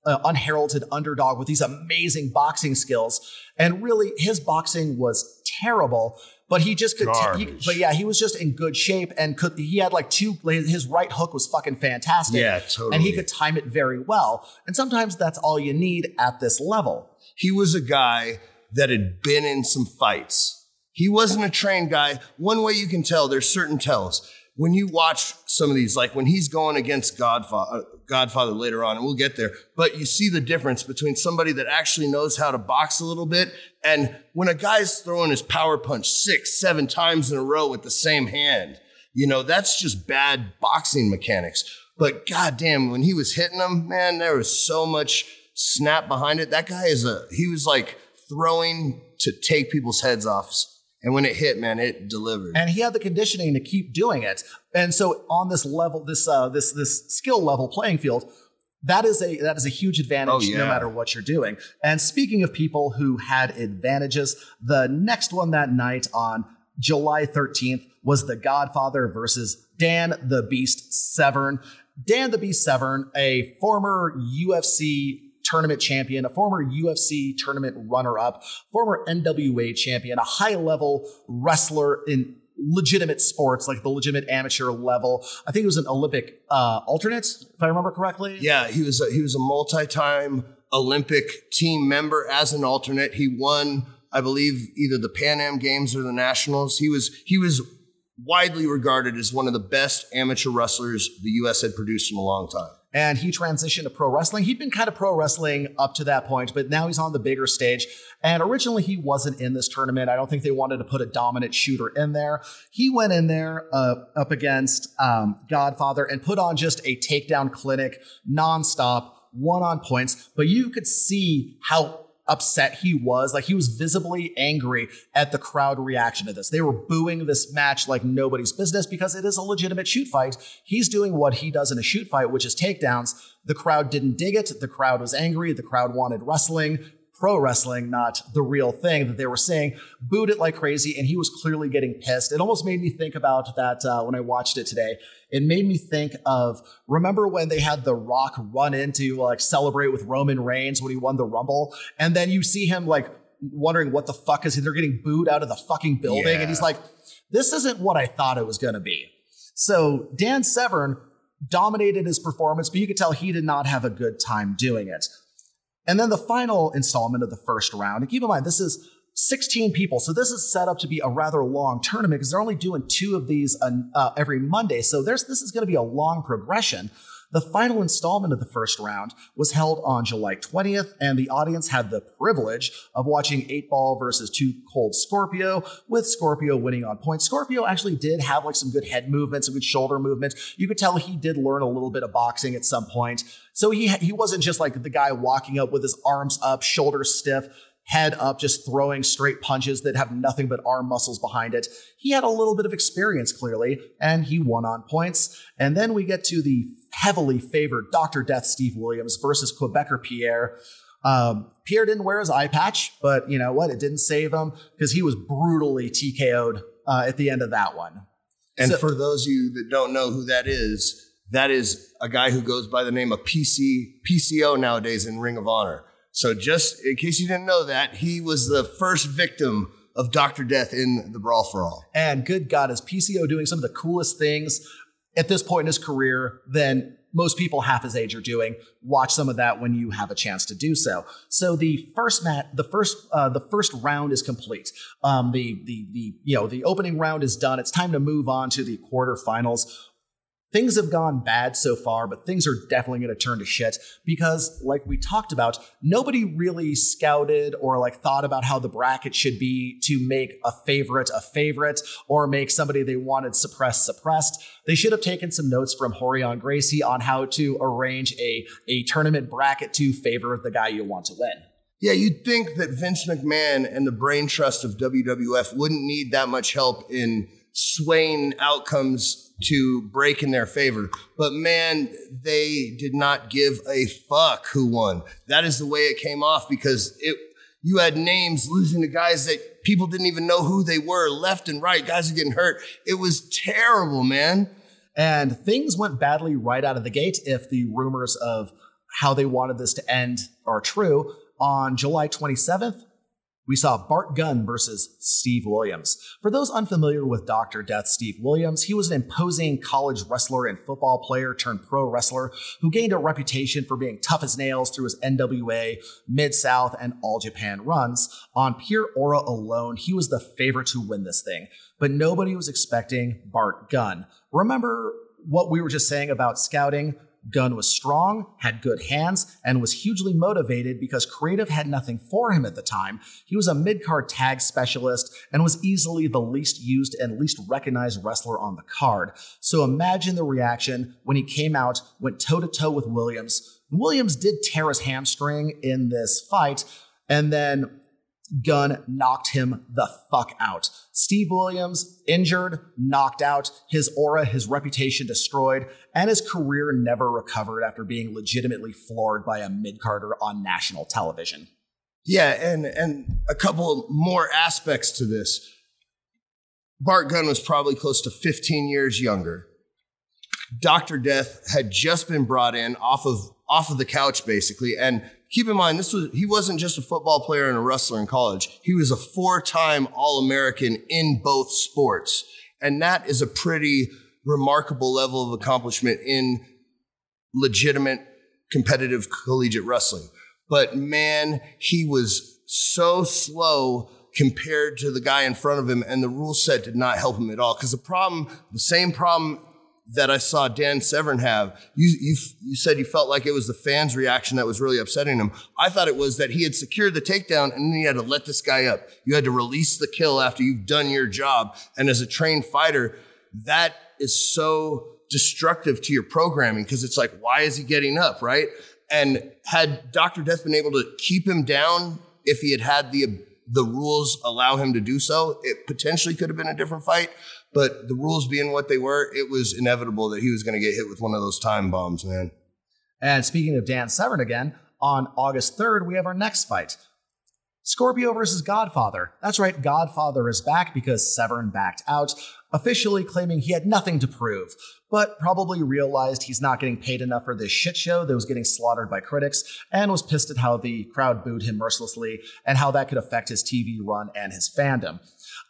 A: uh, unheralded underdog with these amazing boxing skills, and really his boxing was terrible. But he just could. he- but yeah, he was just in good shape and could. He had like two. His right hook was fucking fantastic.
B: Yeah, totally.
A: And he could time it very well. And sometimes that's all you need at this level.
B: He was a guy that had been in some fights. He wasn't a trained guy. One way you can tell, there's certain tells. When you watch some of these, like when he's going against Godfather, uh, Godfather later on, and we'll get there, but you see the difference between somebody that actually knows how to box a little bit and when a guy's throwing his power punch six, seven times in a row with the same hand. You know, that's just bad boxing mechanics. But goddamn, when he was hitting them, man, there was so much snap behind it. That guy is a, he was like throwing to take people's heads off. And when it hit, man, it delivered.
A: and he had the conditioning to keep doing it. And so on this level, this uh, this this skill level playing field, that is a that is a huge advantage
B: Oh, yeah.
A: no matter what you're doing. And speaking of people who had advantages, the next one that night on July 13th was The Godfather versus Dan the Beast Severn. Dan the Beast Severn, a former UFC tournament champion, a former UFC tournament runner up, former NWA champion, a high level wrestler in legitimate sports, like the legitimate amateur level. I think he was an Olympic uh, alternate, if I remember correctly.
B: Yeah, he was a, he was a multi-time Olympic team member as an alternate. He won, I believe, either the Pan Am Games or the Nationals. He was he was widely regarded as one of the best amateur wrestlers the U.S. had produced in a long time.
A: And he transitioned to pro wrestling. He'd been kind of pro wrestling up to that point, but now he's on the bigger stage. And originally, he wasn't in this tournament. I don't think they wanted to put a dominant shooter in there. He went in there uh, up against um, Godfather and put on just a takedown clinic nonstop, one on points. But you could see how upset he was. Like he was visibly angry at the crowd reaction to this. They were booing this match like nobody's business because it is a legitimate shoot fight. He's doing what he does in a shoot fight, which is takedowns. The crowd didn't dig it. The crowd was angry. The crowd wanted wrestling. Pro wrestling, not the real thing that they were saying, booed it like crazy, and he was clearly getting pissed. It almost made me think about that uh, when I watched it today. It made me think of remember when they had The Rock run in to like celebrate with Roman Reigns when he won the Rumble, and then you see him like wondering what the fuck is he? They're getting booed out of the fucking building,
B: Yeah.
A: and he's like, "This isn't what I thought it was going to be." So Dan Severn dominated his performance, but you could tell he did not have a good time doing it. And then the final installment of the first round, and keep in mind, this is 16 people. So this is set up to be a rather long tournament because they're only doing two of these uh, uh, every Monday. So there's this is going to be a long progression. The final installment of the first round was held on July 20th, and the audience had the privilege of watching 8 Ball versus 2 Cold Scorpio, with Scorpio winning on points. Scorpio actually did have like some good head movements, some good shoulder movements. You could tell he did learn a little bit of boxing at some point. So he he wasn't just like the guy walking up with his arms up, shoulders stiff, head up, just throwing straight punches that have nothing but arm muscles behind it. He had a little bit of experience, clearly, and he won on points. And then we get to the heavily favored Dr. Death Steve Williams versus Quebecer Pierre. Um, Pierre didn't wear his eye patch, but you know what? It didn't save him because he was brutally TKO'd uh, at the end of that one.
B: And
A: So-
B: for those of you that don't know who that is, that is a guy who goes by the name of PC PCO nowadays in Ring of Honor. So just in case you didn't know that, he was the first victim of Dr. Death in the Brawl for All.
A: And good God, is PCO doing some of the coolest things at this point in his career than most people half his age are doing. Watch some of that when you have a chance to do so. So the first mat, the first, uh, the first round is complete. Um, the the the you know the opening round is done. It's time to move on to the quarterfinals. Things have gone bad so far, but things are definitely going to turn to shit because, like we talked about, nobody really scouted or like thought about how the bracket should be to make a favorite a favorite or make somebody they wanted suppressed suppressed. They should have taken some notes from Rorion Gracie on how to arrange a, a tournament bracket to favor the guy you want to win.
B: Yeah, you'd think that Vince McMahon and the brain trust of WWF wouldn't need that much help in swaying outcomes to break in their favor. But man, they did not give a fuck who won. That is the way it came off because it you had names losing to guys that people didn't even know who they were, left and right. Guys are getting hurt. It was terrible, man.
A: And things went badly right out of the gate if the rumors of how they wanted this to end are true. On July 27th, we saw Bart Gunn versus Steve Williams. For those unfamiliar with Dr. Death Steve Williams, he was an imposing college wrestler and football player turned pro wrestler who gained a reputation for being tough as nails through his NWA, Mid South, and All Japan runs. On pure aura alone, he was the favorite to win this thing, but nobody was expecting Bart Gunn. Remember what we were just saying about scouting? Gunn was strong, had good hands, and was hugely motivated because creative had nothing for him at the time. He was a mid card tag specialist and was easily the least used and least recognized wrestler on the card. So imagine the reaction when he came out, went toe to toe with Williams. Williams did tear his hamstring in this fight, and then Gunn knocked him the fuck out. Steve Williams, injured, knocked out, his aura, his reputation destroyed, and his career never recovered after being legitimately floored by a mid-carder on national television.
B: Yeah, and and a couple more aspects to this. Bart Gunn was probably close to 15 years younger. Dr. Death had just been brought in off of off of the couch basically and keep in mind this was he wasn't just a football player and a wrestler in college. He was a four-time All-American in both sports. And that is a pretty remarkable level of accomplishment in legitimate competitive collegiate wrestling. But man, he was so slow compared to the guy in front of him, and the rule set did not help him at all. Because the problem, the same problem that I saw Dan Severn have, you, you, you said you felt like it was the fans' reaction that was really upsetting him. I thought it was that he had secured the takedown and then he had to let this guy up. You had to release the kill after you've done your job. And as a trained fighter, that is so destructive to your programming because it's like, why is he getting up, right? And had Dr. Death been able to keep him down if he had had the the rules allow him to do so, it potentially could have been a different fight. But the rules being what they were, it was inevitable that he was going to get hit with one of those time bombs, man.
A: And speaking of Dan Severn again, on August 3rd, we have our next fight. Scorpio versus Godfather. That's right, Godfather is back because Severn backed out, officially claiming he had nothing to prove, but probably realized he's not getting paid enough for this shit show that was getting slaughtered by critics, and was pissed at how the crowd booed him mercilessly and how that could affect his TV run and his fandom.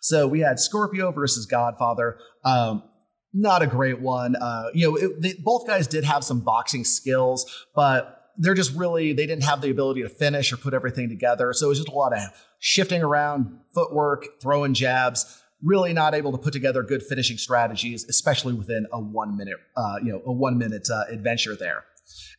A: So we had Scorpio versus Godfather. Um, not a great one. Uh, you know, it, they, both guys did have some boxing skills, but they're just really they didn't have the ability to finish or put everything together. So it was just a lot of shifting around, footwork, throwing jabs. Really not able to put together good finishing strategies, especially within a one minute, uh, you know, a one minute uh, adventure there.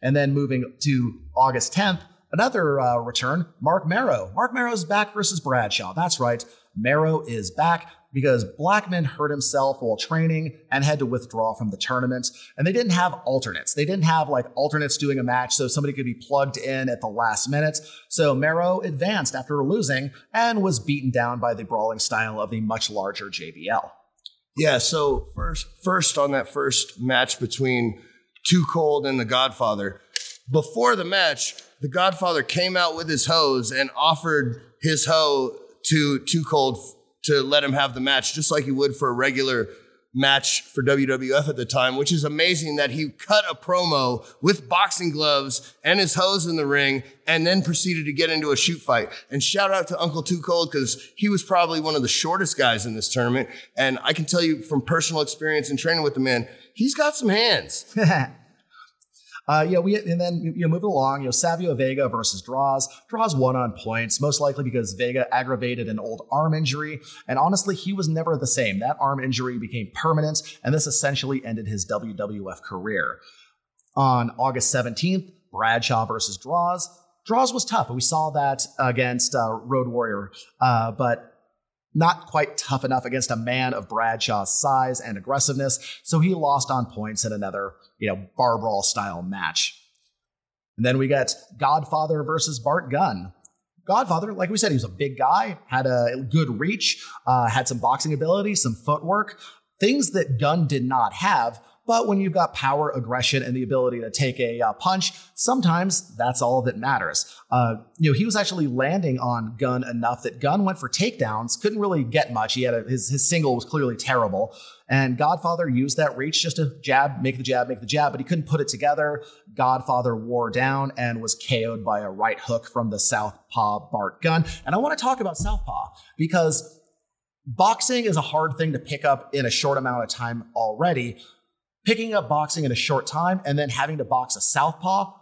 A: And then moving to August 10th, another uh, return, Mark Mero. Mark Mero's back versus Bradshaw. That's right. Mero is back because Blackman hurt himself while training and had to withdraw from the tournament. And they didn't have alternates. They didn't have like alternates doing a match so somebody could be plugged in at the last minute. So Mero advanced after losing and was beaten down by the brawling style of the much larger JBL.
B: Yeah, so first first on that first match between Too Cold and the Godfather, before the match, the Godfather came out with his hose and offered his hoe to Too Cold to let him have the match, just like he would for a regular match for WWF at the time, which is amazing that he cut a promo with boxing gloves and his hose in the ring and then proceeded to get into a shoot fight. And shout out to Uncle Too Cold because he was probably one of the shortest guys in this tournament. And I can tell you from personal experience and training with the man, he's got some hands. <laughs>
A: Uh, you know, we and then you know, moving along, you know, Savio Vega versus Droz. Droz won on points, most likely because Vega aggravated an old arm injury, and honestly, he was never the same. That arm injury became permanent, and this essentially ended his WWF career. On August 17th, Bradshaw versus Droz. Droz was tough, we saw that against uh, Road Warrior, uh, but not quite tough enough against a man of Bradshaw's size and aggressiveness, so he lost on points in another, you know, bar brawl style match. And then we get Godfather versus Bart Gunn. Godfather, like we said, he was a big guy, had a good reach, uh, had some boxing ability, some footwork, things that Gunn did not have. But when you've got power, aggression, and the ability to take a uh, punch, sometimes that's all that matters. Uh, you know, he was actually landing on Gunn enough that Gunn went for takedowns, couldn't really get much. He had a, his his single was clearly terrible, and Godfather used that reach just to jab, make the jab, make the jab, but he couldn't put it together. Godfather wore down and was KO'd by a right hook from the southpaw Bart Gunn. And I want to talk about southpaw because boxing is a hard thing to pick up in a short amount of time already picking up boxing in a short time and then having to box a southpaw,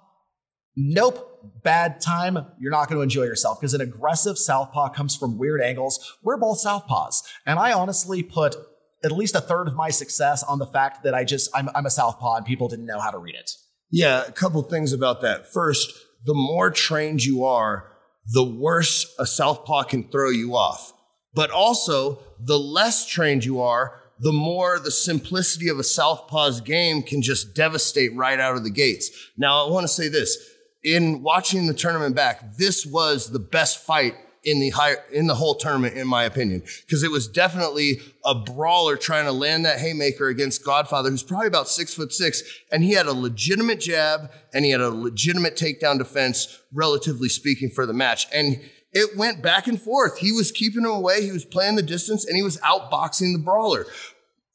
A: nope, bad time. You're not going to enjoy yourself because an aggressive southpaw comes from weird angles. We're both southpaws. And I honestly put at least a third of my success on the fact that I just, I'm, I'm a southpaw and people didn't know how to read it.
B: Yeah, a couple things about that. First, the more trained you are, the worse a southpaw can throw you off. But also, the less trained you are, the more the simplicity of a Southpaw's game can just devastate right out of the gates. Now, I want to say this in watching the tournament back, this was the best fight in the high in the whole tournament, in my opinion, because it was definitely a brawler trying to land that haymaker against Godfather, who's probably about six foot six, and he had a legitimate jab and he had a legitimate takedown defense, relatively speaking, for the match. And it went back and forth. He was keeping him away, he was playing the distance, and he was outboxing the brawler.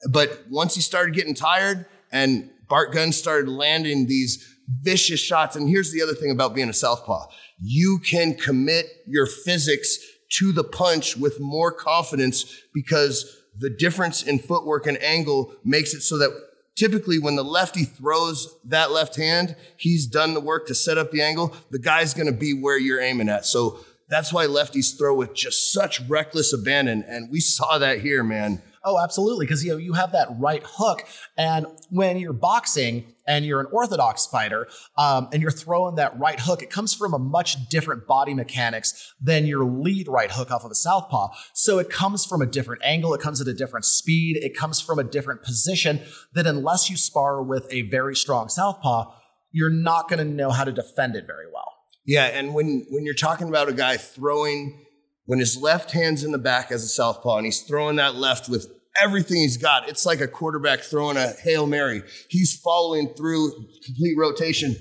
B: But once he started getting tired and Bart Gunn started landing these vicious shots, and here's the other thing about being a southpaw you can commit your physics to the punch with more confidence because the difference in footwork and angle makes it so that typically when the lefty throws that left hand, he's done the work to set up the angle. The guy's going to be where you're aiming at. So that's why lefties throw with just such reckless abandon. And we saw that here, man.
A: Oh, absolutely. Because you know you have that right hook, and when you're boxing and you're an orthodox fighter, um, and you're throwing that right hook, it comes from a much different body mechanics than your lead right hook off of a southpaw. So it comes from a different angle, it comes at a different speed, it comes from a different position. That unless you spar with a very strong southpaw, you're not going to know how to defend it very well.
B: Yeah, and when when you're talking about a guy throwing when his left hand's in the back as a southpaw and he's throwing that left with everything he's got, it's like a quarterback throwing a Hail Mary. He's following through complete rotation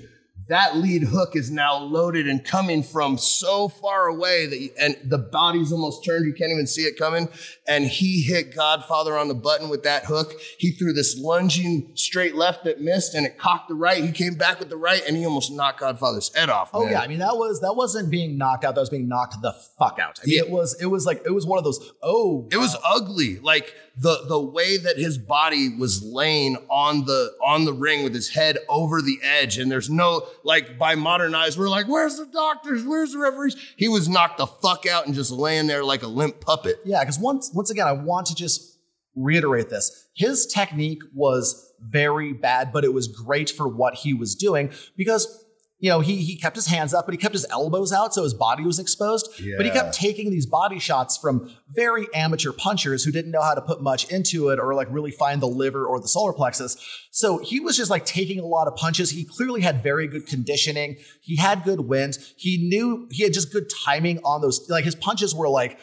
B: that lead hook is now loaded and coming from so far away that you, and the body's almost turned you can't even see it coming. And he hit godfather on the button with that hook. He threw this lunging straight left that missed and it cocked the right. He came back with the right and he almost knocked godfather's head off
A: oh yeah. i mean that was that wasn't being knocked out. That was being knocked the fuck out. I mean yeah. it was it was like it was one of those oh.
B: It was ugly. Like the the way that his body was laying on the on the ring with his head over the edge. And there's no like by modern eyes we're like where's the doctors? Where's the referees? He was knocked the fuck out and just laying there like a limp puppet.
A: Yeah because once once again i want to just reiterate this. His technique was very bad but it was great for what he was doing because you know, he he kept his hands up, but he kept his elbows out, so his body was exposed. Yeah. But he kept taking these body shots from very amateur punchers who didn't know how to put much into it or like really find the liver or the solar plexus. So he was just like taking a lot of punches. He clearly had very good conditioning. He had good wind. He knew he had just good timing on those. Like his punches were like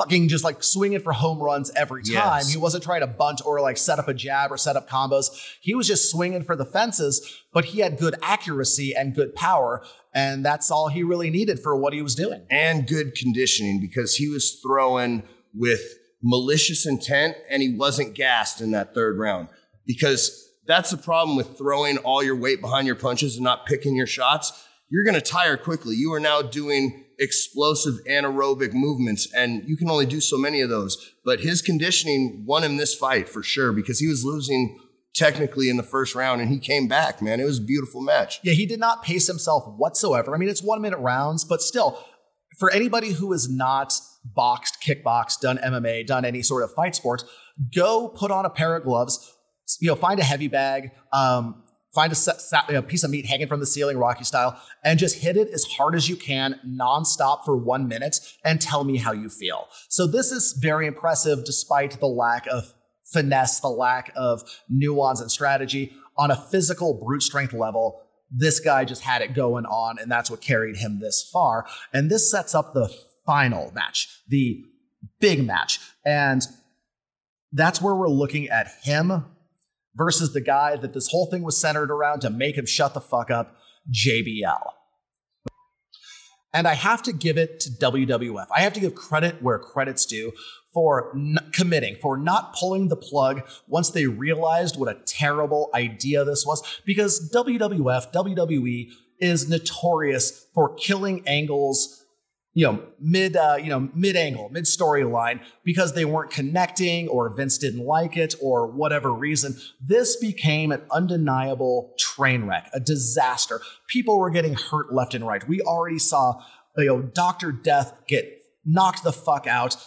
A: fucking just like swinging for home runs every time. Yes. He wasn't trying to bunt or like set up a jab or set up combos. He was just swinging for the fences, but he had good accuracy and good power. And that's all he really needed for what he was doing.
B: And good conditioning because he was throwing with malicious intent and he wasn't gassed in that third round. Because that's the problem with throwing all your weight behind your punches and not picking your shots. You're going to tire quickly. You are now doing explosive anaerobic movements, and you can only do so many of those. But his conditioning won him this fight for sure because he was losing technically in the first round and he came back, man. It was a beautiful match.
A: Yeah, he did not pace himself whatsoever. I mean, it's one minute rounds, but still, for anybody who is not boxed, kickboxed, done MMA, done any sort of fight sport, go put on a pair of gloves, you know, find a heavy bag, um, find a, a, piece of meat hanging from the ceiling, Rocky style, and just hit it as hard as you can, nonstop for one minute, and tell me how you feel. So this is very impressive, despite the lack of finesse, the lack of nuance and strategy on a physical brute strength level. This guy just had it going on, and that's what carried him this far. And this sets up the final match, the big match. And that's where we're looking at him versus the guy that this whole thing was centered around to make him shut the fuck up, JBL. And I have to give it to WWF. I have to give credit where credit's due for n- committing, for not pulling the plug once they realized what a terrible idea this was. Because WWF, WWE is notorious for killing angles you know mid uh, you know mid angle mid storyline because they weren't connecting or Vince didn't like it or whatever reason this became an undeniable train wreck a disaster people were getting hurt left and right we already saw you know Dr. Death get knocked the fuck out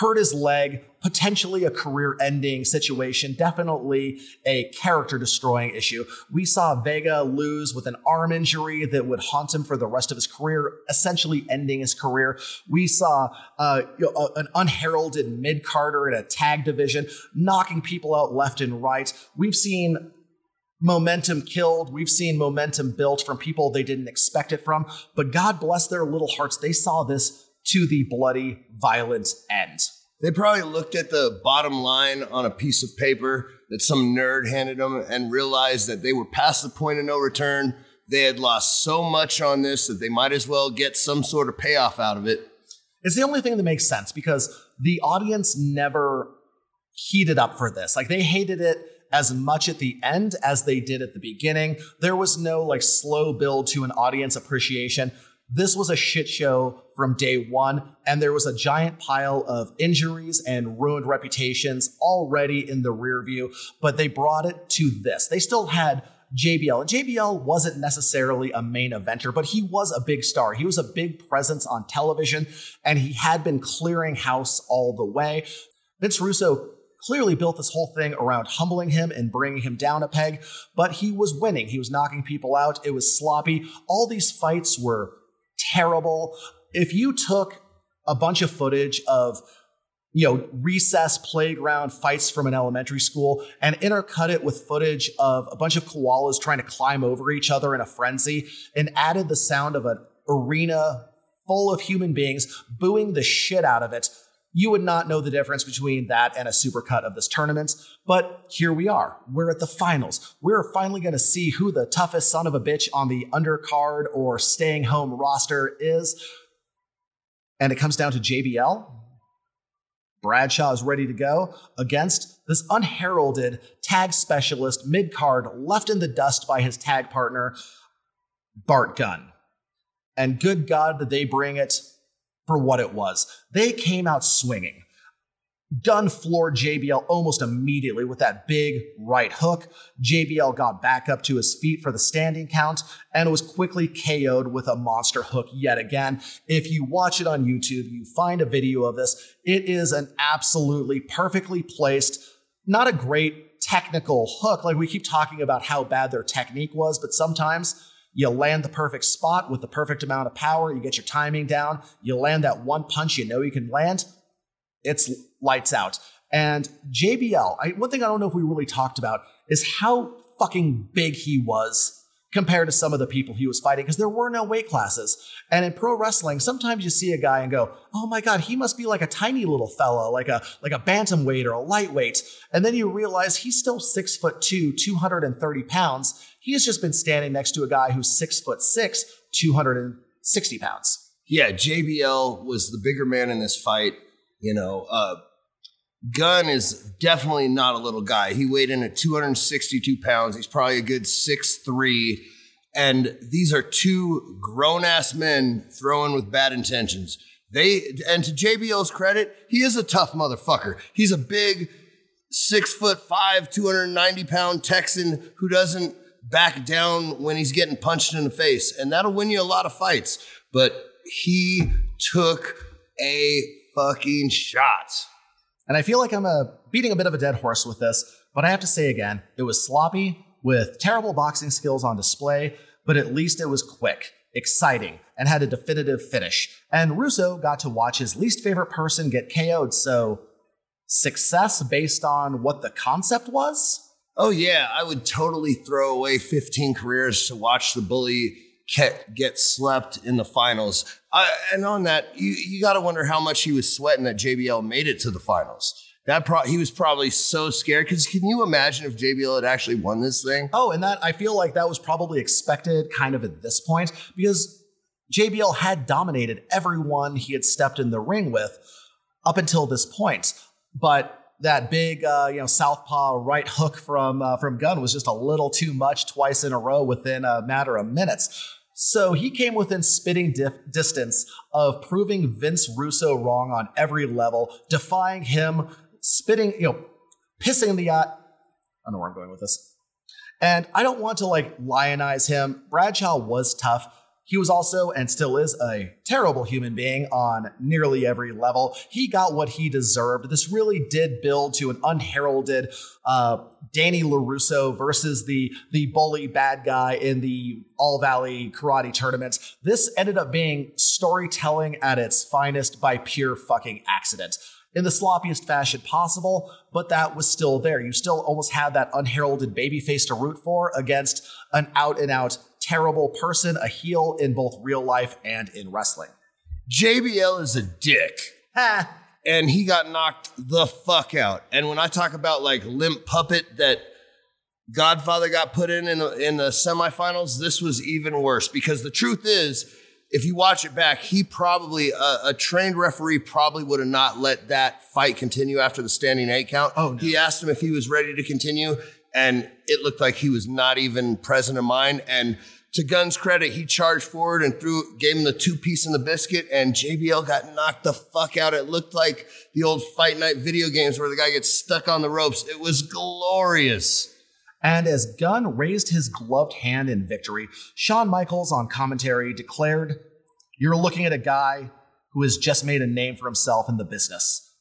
A: hurt his leg, potentially a career ending situation, definitely a character destroying issue. We saw Vega lose with an arm injury that would haunt him for the rest of his career, essentially ending his career. We saw uh, you know, an unheralded mid carder in a tag division knocking people out left and right. We've seen momentum killed. We've seen momentum built from people they didn't expect it from. But God bless their little hearts. They saw this to the bloody, violent end.
B: They probably looked at the bottom line on a piece of paper that some nerd handed them and realized that they were past the point of no return. They had lost so much on this that they might as well get some sort of payoff out of it.
A: It's the only thing that makes sense because the audience never heated up for this. Like they hated it as much at the end as they did at the beginning. There was no like slow build to an audience appreciation. This was a shit show from day one, and there was a giant pile of injuries and ruined reputations already in the rear view, but they brought it to this. They still had JBL. And JBL wasn't necessarily a main eventer, but he was a big star. He was a big presence on television, and he had been clearing house all the way. Vince Russo clearly built this whole thing around humbling him and bringing him down a peg, but he was winning. He was knocking people out. It was sloppy. All these fights were terrible. If you took a bunch of footage of you know, recess playground fights from an elementary school and intercut it with footage of a bunch of koalas trying to climb over each other in a frenzy and added the sound of an arena full of human beings booing the shit out of it. You would not know the difference between that and a supercut of this tournament. But here we are. We're at the finals. We're finally going to see who the toughest son of a bitch on the undercard or staying home roster is. And it comes down to JBL Bradshaw is ready to go against this unheralded tag specialist mid card left in the dust by his tag partner, Bart Gunn. And good God, did they bring it for what it was. They came out swinging. Gunn floored JBL almost immediately with that big right hook. JBL got back up to his feet for the standing count and was quickly KO'd with a monster hook yet again. If you watch it on YouTube, you find a video of this. It is an absolutely perfectly placed, not a great technical hook. Like we keep talking about how bad their technique was, but sometimes you land the perfect spot with the perfect amount of power. You get your timing down. You land that one punch you know you can land it's lights out. And JBL, I, one thing I don't know if we really talked about is how fucking big he was compared to some of the people he was fighting because there were no weight classes. And in pro wrestling, sometimes you see a guy and go, "Oh my god, he must be like a tiny little fella, like a like a bantamweight or a lightweight." And then you realize he's still six foot two, two hundred and thirty pounds. He has just been standing next to a guy who's six foot six, two hundred and sixty pounds.
B: Yeah, JBL was the bigger man in this fight. You know, uh, Gunn is definitely not a little guy. He weighed in at 262 pounds. He's probably a good six three, And these are two grown ass men throwing with bad intentions. They and to JBL's credit, he is a tough motherfucker. He's a big six foot five, 290 pound Texan who doesn't back down when he's getting punched in the face. And that'll win you a lot of fights. But he took a fucking shot.
A: And I feel like I'm a, beating a bit of a dead horse with this, but I have to say again, it was sloppy with terrible boxing skills on display, but at least it was quick, exciting, and had a definitive finish. And Russo got to watch his least favorite person get KO'd, so success based on what the concept was?
B: Oh, yeah, I would totally throw away 15 careers to watch the bully get, get slept in the finals. Uh, and on that, you, you got to wonder how much he was sweating that JBL made it to the finals. That pro- he was probably so scared because can you imagine if JBL had actually won this thing?
A: Oh, and that I feel like that was probably expected kind of at this point because JBL had dominated everyone he had stepped in the ring with up until this point. But that big, uh, you know, southpaw right hook from uh, from Gunn was just a little too much twice in a row within a matter of minutes. So he came within spitting dif- distance of proving Vince Russo wrong on every level, defying him, spitting, you know, pissing in the eye. I don't know where I'm going with this. And I don't want to like lionize him. Bradshaw was tough. He was also and still is a terrible human being on nearly every level. He got what he deserved. This really did build to an unheralded uh, Danny LaRusso versus the, the bully bad guy in the All Valley karate tournament. This ended up being storytelling at its finest by pure fucking accident in the sloppiest fashion possible, but that was still there. You still almost had that unheralded babyface to root for against an out and out terrible person, a heel in both real life and in wrestling.
B: JBL is a dick.
A: Ha!
B: and he got knocked the fuck out. And when I talk about like limp puppet that Godfather got put in in the, in the semifinals, this was even worse because the truth is, if you watch it back, he probably a, a trained referee probably would have not let that fight continue after the standing eight count.
A: Oh, no.
B: He asked him if he was ready to continue, and it looked like he was not even present in mind. And to Gunn's credit, he charged forward and threw, gave him the two piece in the biscuit, and JBL got knocked the fuck out. It looked like the old fight night video games where the guy gets stuck on the ropes. It was glorious.
A: And as Gunn raised his gloved hand in victory, Shawn Michaels on commentary declared, You're looking at a guy who has just made a name for himself in the business.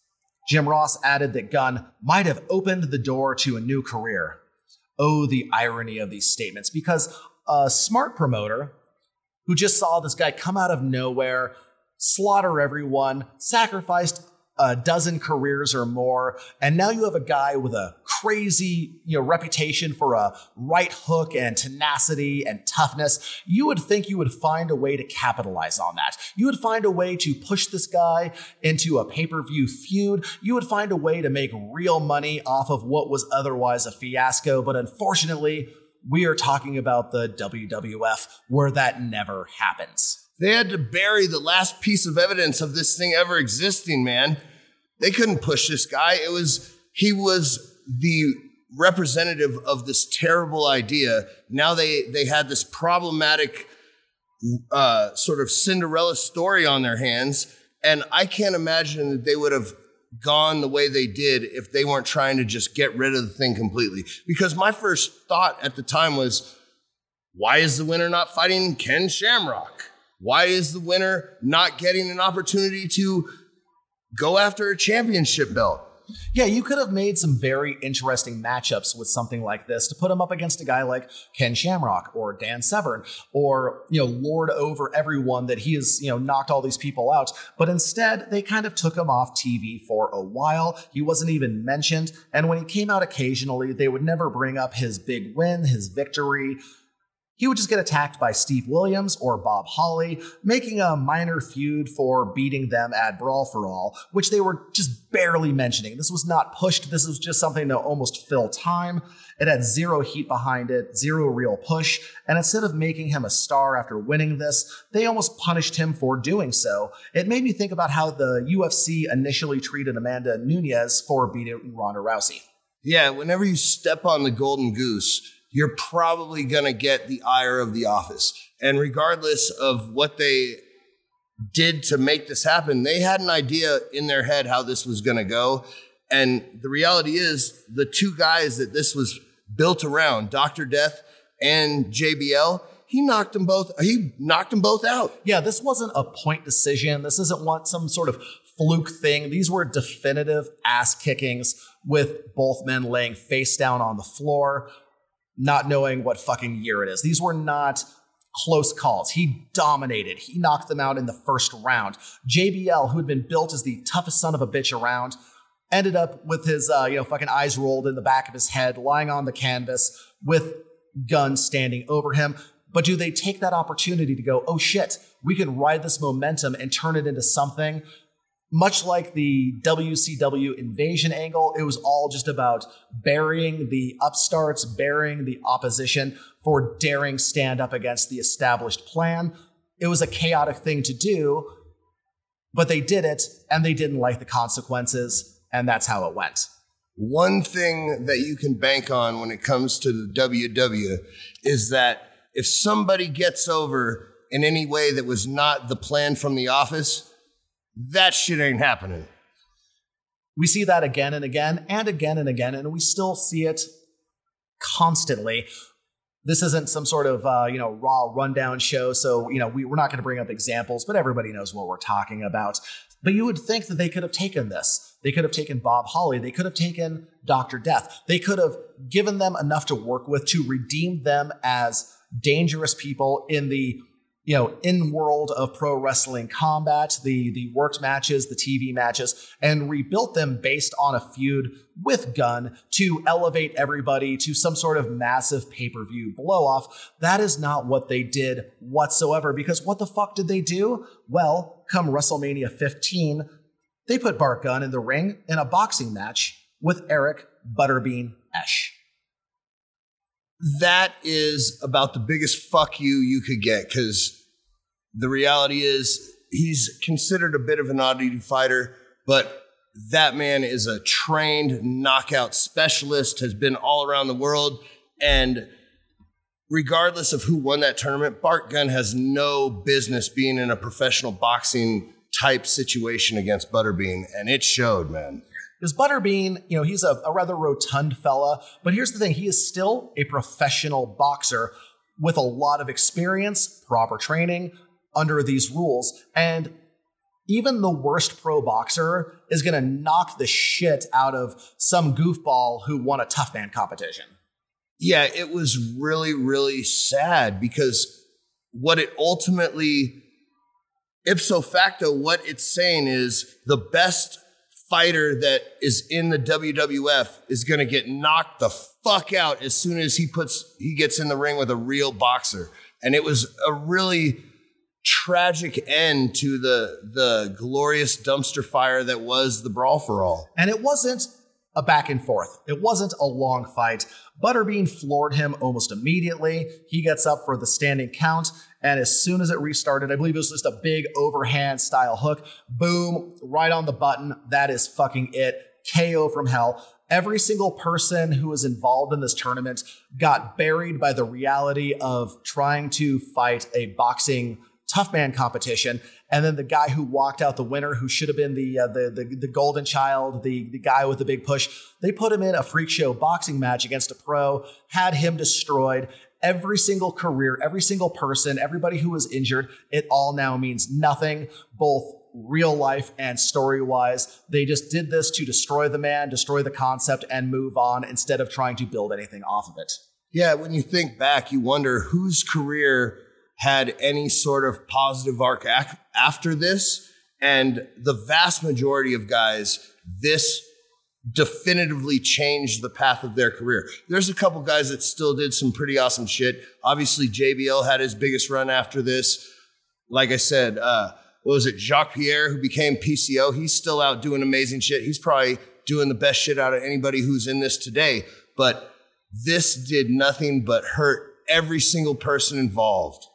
A: Jim Ross added that Gunn might have opened the door to a new career. Oh, the irony of these statements, because a smart promoter who just saw this guy come out of nowhere, slaughter everyone, sacrificed a dozen careers or more, and now you have a guy with a crazy, you know, reputation for a right hook and tenacity and toughness. You would think you would find a way to capitalize on that. You would find a way to push this guy into a pay-per-view feud. You would find a way to make real money off of what was otherwise a fiasco, but unfortunately, we are talking about the WWF where that never happens.
B: They had to bury the last piece of evidence of this thing ever existing, man. They couldn't push this guy. It was, he was the representative of this terrible idea. Now they, they had this problematic uh, sort of Cinderella story on their hands. And I can't imagine that they would have gone the way they did if they weren't trying to just get rid of the thing completely. Because my first thought at the time was, why is the winner not fighting Ken Shamrock? Why is the winner not getting an opportunity to go after a championship belt?
A: Yeah, you could have made some very interesting matchups with something like this to put him up against a guy like Ken Shamrock or Dan Severn or, you know, lord over everyone that he has, you know, knocked all these people out. But instead, they kind of took him off TV for a while. He wasn't even mentioned. And when he came out occasionally, they would never bring up his big win, his victory. He would just get attacked by Steve Williams or Bob Holly, making a minor feud for beating them at Brawl for All, which they were just barely mentioning. This was not pushed, this was just something to almost fill time. It had zero heat behind it, zero real push, and instead of making him a star after winning this, they almost punished him for doing so. It made me think about how the UFC initially treated Amanda Nunes for beating Ronda Rousey.
B: Yeah, whenever you step on the golden goose, you're probably going to get the ire of the office. And regardless of what they did to make this happen, they had an idea in their head how this was going to go. And the reality is, the two guys that this was built around, Dr. Death and JBL, he knocked them both. He knocked them both out.
A: Yeah, this wasn't a point decision. This isn't one some sort of fluke thing. These were definitive ass kickings with both men laying face down on the floor, not knowing what fucking year it is. These were not close calls. He dominated. He knocked them out in the first round. JBL, who had been built as the toughest son of a bitch around, ended up with his uh, you know fucking eyes rolled in the back of his head, lying on the canvas with Gunn's standing over him. But do they take that opportunity to go, oh shit, we can ride this momentum and turn it into something much like the WCW invasion angle, it was all just about burying the upstarts, burying the opposition for daring stand up against the established plan. It was a chaotic thing to do, but they did it and they didn't like the consequences, and that's how it went.
B: One thing that you can bank on when it comes to the WW is that if somebody gets over in any way that was not the plan from the office, that shit ain't happening.
A: We see that again and again and again and again, and we still see it constantly. This isn't some sort of uh, you know raw rundown show, so you know we, we're not going to bring up examples, but everybody knows what we're talking about. But you would think that they could have taken this. They could have taken Bob Holly. They could have taken Dr. Death. They could have given them enough to work with to redeem them as dangerous people in the you know, in world of pro wrestling combat, the the worked matches, the TV matches, and rebuilt them based on a feud with Gunn to elevate everybody to some sort of massive pay-per-view blow off. That is not what they did whatsoever, because what the fuck did they do? Well, come WrestleMania 15, they put Bart Gunn in the ring in a boxing match with Eric Butterbean Esch
B: that is about the biggest fuck you you could get because the reality is he's considered a bit of an oddity fighter, but that man is a trained knockout specialist, has been all around the world. And regardless of who won that tournament, Bart Gunn has no business being in a professional boxing type situation against Butterbean. And it showed, man.
A: Because Butterbean, you know, he's a, a rather rotund fella, but here's the thing he is still a professional boxer with a lot of experience, proper training under these rules. And even the worst pro boxer is going to knock the shit out of some goofball who won a tough man competition.
B: Yeah, it was really, really sad because what it ultimately, ipso facto, what it's saying is the best fighter that is in the WWF is going to get knocked the fuck out as soon as he puts he gets in the ring with a real boxer. And it was a really tragic end to the the glorious dumpster fire that was the brawl for all.
A: And it wasn't a back and forth. It wasn't a long fight. Butterbean floored him almost immediately. He gets up for the standing count, and as soon as it restarted, I believe it was just a big overhand style hook. Boom, right on the button. That is fucking it. KO from hell. Every single person who was involved in this tournament got buried by the reality of trying to fight a boxing tough man competition. And then the guy who walked out the winner, who should have been the, uh, the, the, the golden child, the, the guy with the big push, they put him in a freak show boxing match against a pro, had him destroyed. Every single career, every single person, everybody who was injured, it all now means nothing, both real life and story wise. They just did this to destroy the man, destroy the concept, and move on instead of trying to build anything off of it.
B: Yeah, when you think back, you wonder whose career had any sort of positive arc after this. And the vast majority of guys, this definitively changed the path of their career. There's a couple guys that still did some pretty awesome shit. Obviously, JBL had his biggest run after this. Like I said, uh, what was it? Jacques Pierre, who became PCO, he's still out doing amazing shit. He's probably doing the best shit out of anybody who's in this today. But this did nothing but hurt every single person involved.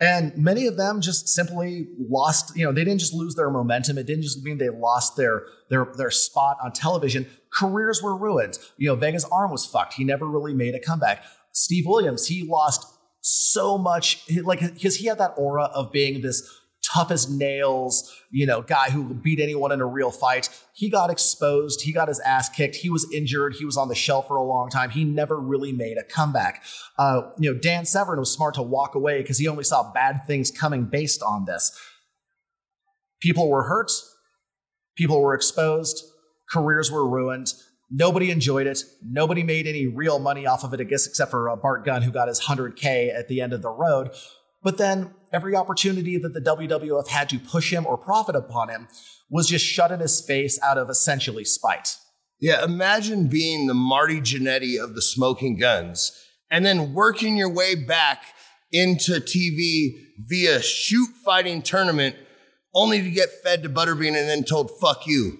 A: And many of them just simply lost, you know, they didn't just lose their momentum. It didn't just mean they lost their their their spot on television. Careers were ruined. You know, Vega's arm was fucked. He never really made a comeback. Steve Williams, he lost so much like because he had that aura of being this tough as nails, you know, guy who beat anyone in a real fight. He got exposed. He got his ass kicked. He was injured. He was on the shelf for a long time. He never really made a comeback. Uh, you know, Dan Severn was smart to walk away because he only saw bad things coming based on this. People were hurt. People were exposed. Careers were ruined. Nobody enjoyed it. Nobody made any real money off of it, I guess, except for uh, Bart Gunn, who got his 100K at the end of the road. But then every opportunity that the WWF had to push him or profit upon him was just shut in his face out of essentially spite.
B: Yeah, imagine being the Marty Jannetty of the Smoking Gunns and then working your way back into TV via shoot fighting tournament only to get fed to Butterbean and then told, fuck you.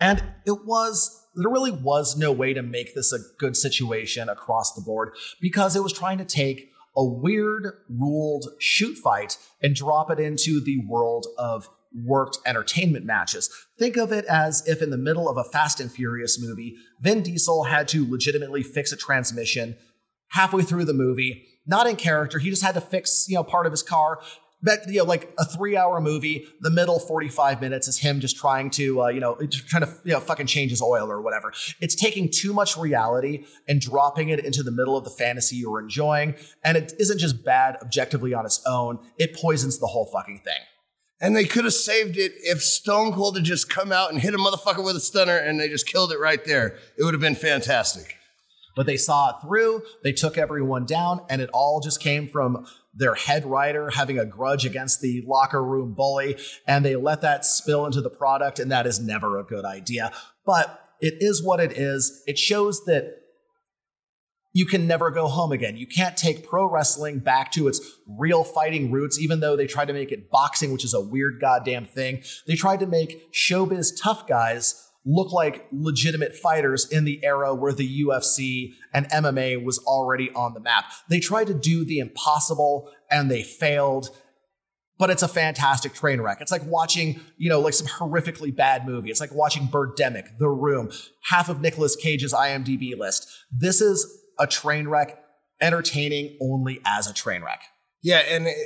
A: And it was, there really was no way to make this a good situation across the board because it was trying to take a weird ruled shoot fight and drop it into the world of worked entertainment matches. Think of it as if in the middle of a Fast and Furious movie, Vin Diesel had to legitimately fix a transmission halfway through the movie, not in character. He just had to fix, you know, part of his car but you know, like a three-hour movie, the middle 45 minutes is him just trying to, uh, you know, trying to, you know, fucking change his oil or whatever. It's taking too much reality and dropping it into the middle of the fantasy you're enjoying, and it isn't just bad objectively on its own. It poisons the whole fucking thing.
B: And they could have saved it if Stone Cold had just come out and hit a motherfucker with a stunner and they just killed it right there. It would have been fantastic.
A: But they saw it through, they took everyone down, and it all just came from their head writer having a grudge against the locker room bully, and they let that spill into the product, and that is never a good idea. But it is what it is. It shows that you can never go home again. You can't take pro wrestling back to its real fighting roots, even though they tried to make it boxing, which is a weird goddamn thing. They tried to make showbiz tough guys look like legitimate fighters in the era where the UFC and MMA was already on the map. They tried to do the impossible and they failed. But it's a fantastic train wreck. It's like watching, you know, like some horrifically bad movie. It's like watching Birdemic, The Room, half of Nicolas Cage's IMDb list. This is a train wreck, entertaining only as a train wreck.
B: Yeah, and it,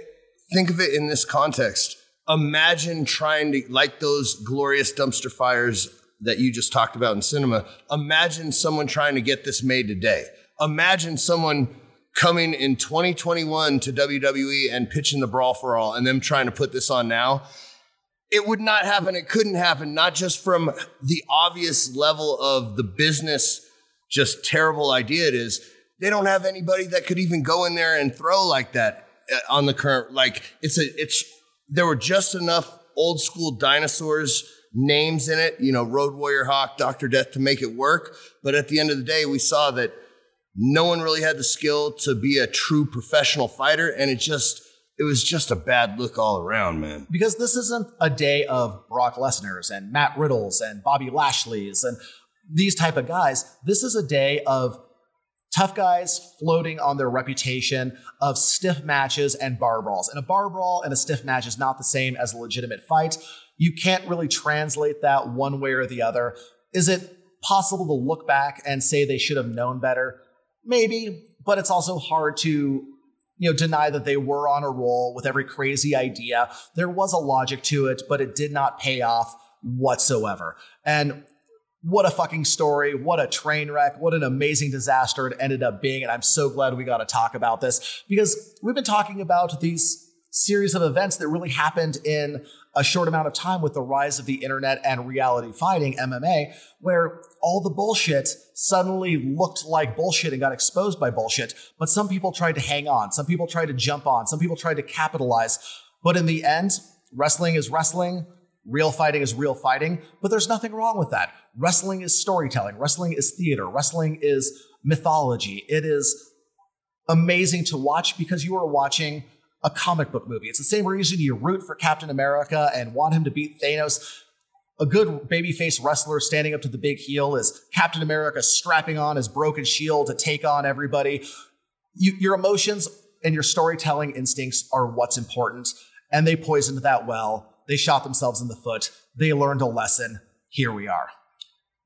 B: think of it in this context. Imagine trying to, like those glorious dumpster fires that you just talked about in cinema, imagine someone trying to get this made today. Imagine someone coming in 2021 to WWE and pitching the Brawl for All and them trying to put this on now. It would not happen. It couldn't happen, not just from the obvious level of the business just terrible idea it is, they don't have anybody that could even go in there and throw like that uh, on the current. Like it's a, it's, there were just enough old school dinosaurs names in it, you know, Road Warrior Hawk, Dr. Death to make it work. But at the end of the day, we saw that no one really had the skill to be a true professional fighter. And it just, it was just a bad look all around, man.
A: Because this isn't a day of Brock Lesnar's and Matt Riddle's and Bobby Lashley's and these type of guys. This is a day of tough guys floating on their reputation of stiff matches and bar brawls. And a bar brawl and a stiff match is not the same as a legitimate fight. You can't really translate that one way or the other. Is it possible to look back and say they should have known better? Maybe, but it's also hard to you know deny that they were on a roll with every crazy idea. There was a logic to it, but it did not pay off whatsoever. And what a fucking story. What a train wreck. What an amazing disaster it ended up being. And I'm so glad we got to talk about this because we've been talking about these series of events that really happened in a short amount of time with the rise of the internet and reality fighting, MMA, where all the bullshit suddenly looked like bullshit and got exposed by bullshit. But some people tried to hang on, some people tried to jump on, some people tried to capitalize. But in the end, wrestling is wrestling. Real fighting is real fighting, but there's nothing wrong with that. Wrestling is storytelling, wrestling is theater, wrestling is mythology. It is amazing to watch because you are watching a comic book movie. It's the same reason you root for Captain America and want him to beat Thanos. A good babyface wrestler standing up to the big heel is Captain America strapping on his broken shield to take on everybody. You, your emotions and your storytelling instincts are what's important, and they poisoned that well they shot themselves in the foot. They learned a lesson. Here we are.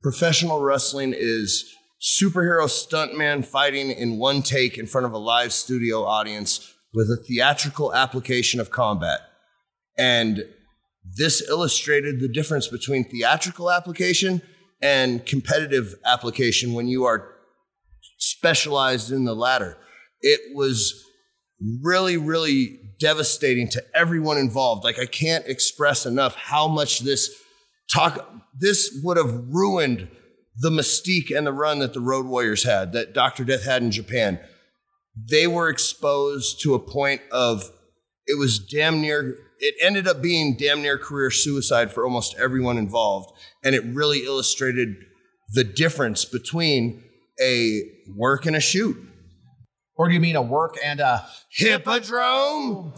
B: Professional wrestling is superhero stuntman fighting in one take in front of a live studio audience with a theatrical application of combat. And this illustrated the difference between theatrical application and competitive application when you are specialized in the latter. It was really, really devastating to everyone involved. Like I can't express enough how much this talk this would have ruined the mystique and the run that the Road Warriors had, that Dr. Death had in Japan. They were exposed to a point of it was damn near it ended up being damn near career suicide for almost everyone involved. And it really illustrated the difference between a work and a shoot.
A: Or do you mean a work and a
B: hippodrome?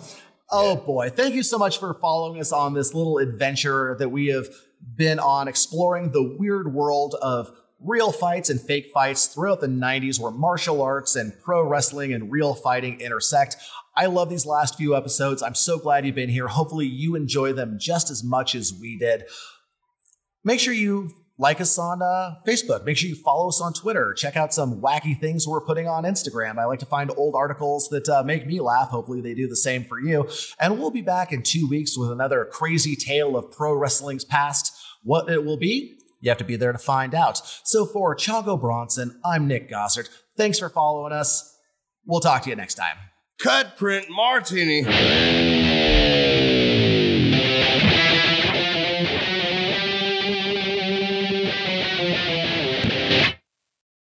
A: Oh boy. Thank you so much for following us on this little adventure that we have been on exploring the weird world of real fights and fake fights throughout the 90s where martial arts and pro wrestling and real fighting intersect. I love these last few episodes. I'm so glad you've been here. Hopefully, you enjoy them just as much as we did. Make sure you like us on uh, Facebook. Make sure you follow us on Twitter. Check out some wacky things we're putting on Instagram. I like to find old articles that uh, make me laugh. Hopefully, they do the same for you. And we'll be back in two weeks with another crazy tale of pro wrestling's past. What it will be, you have to be there to find out. So for Chago Bronson, I'm Nick Gossert. Thanks for following us. We'll talk to you next time.
B: Cut print martini.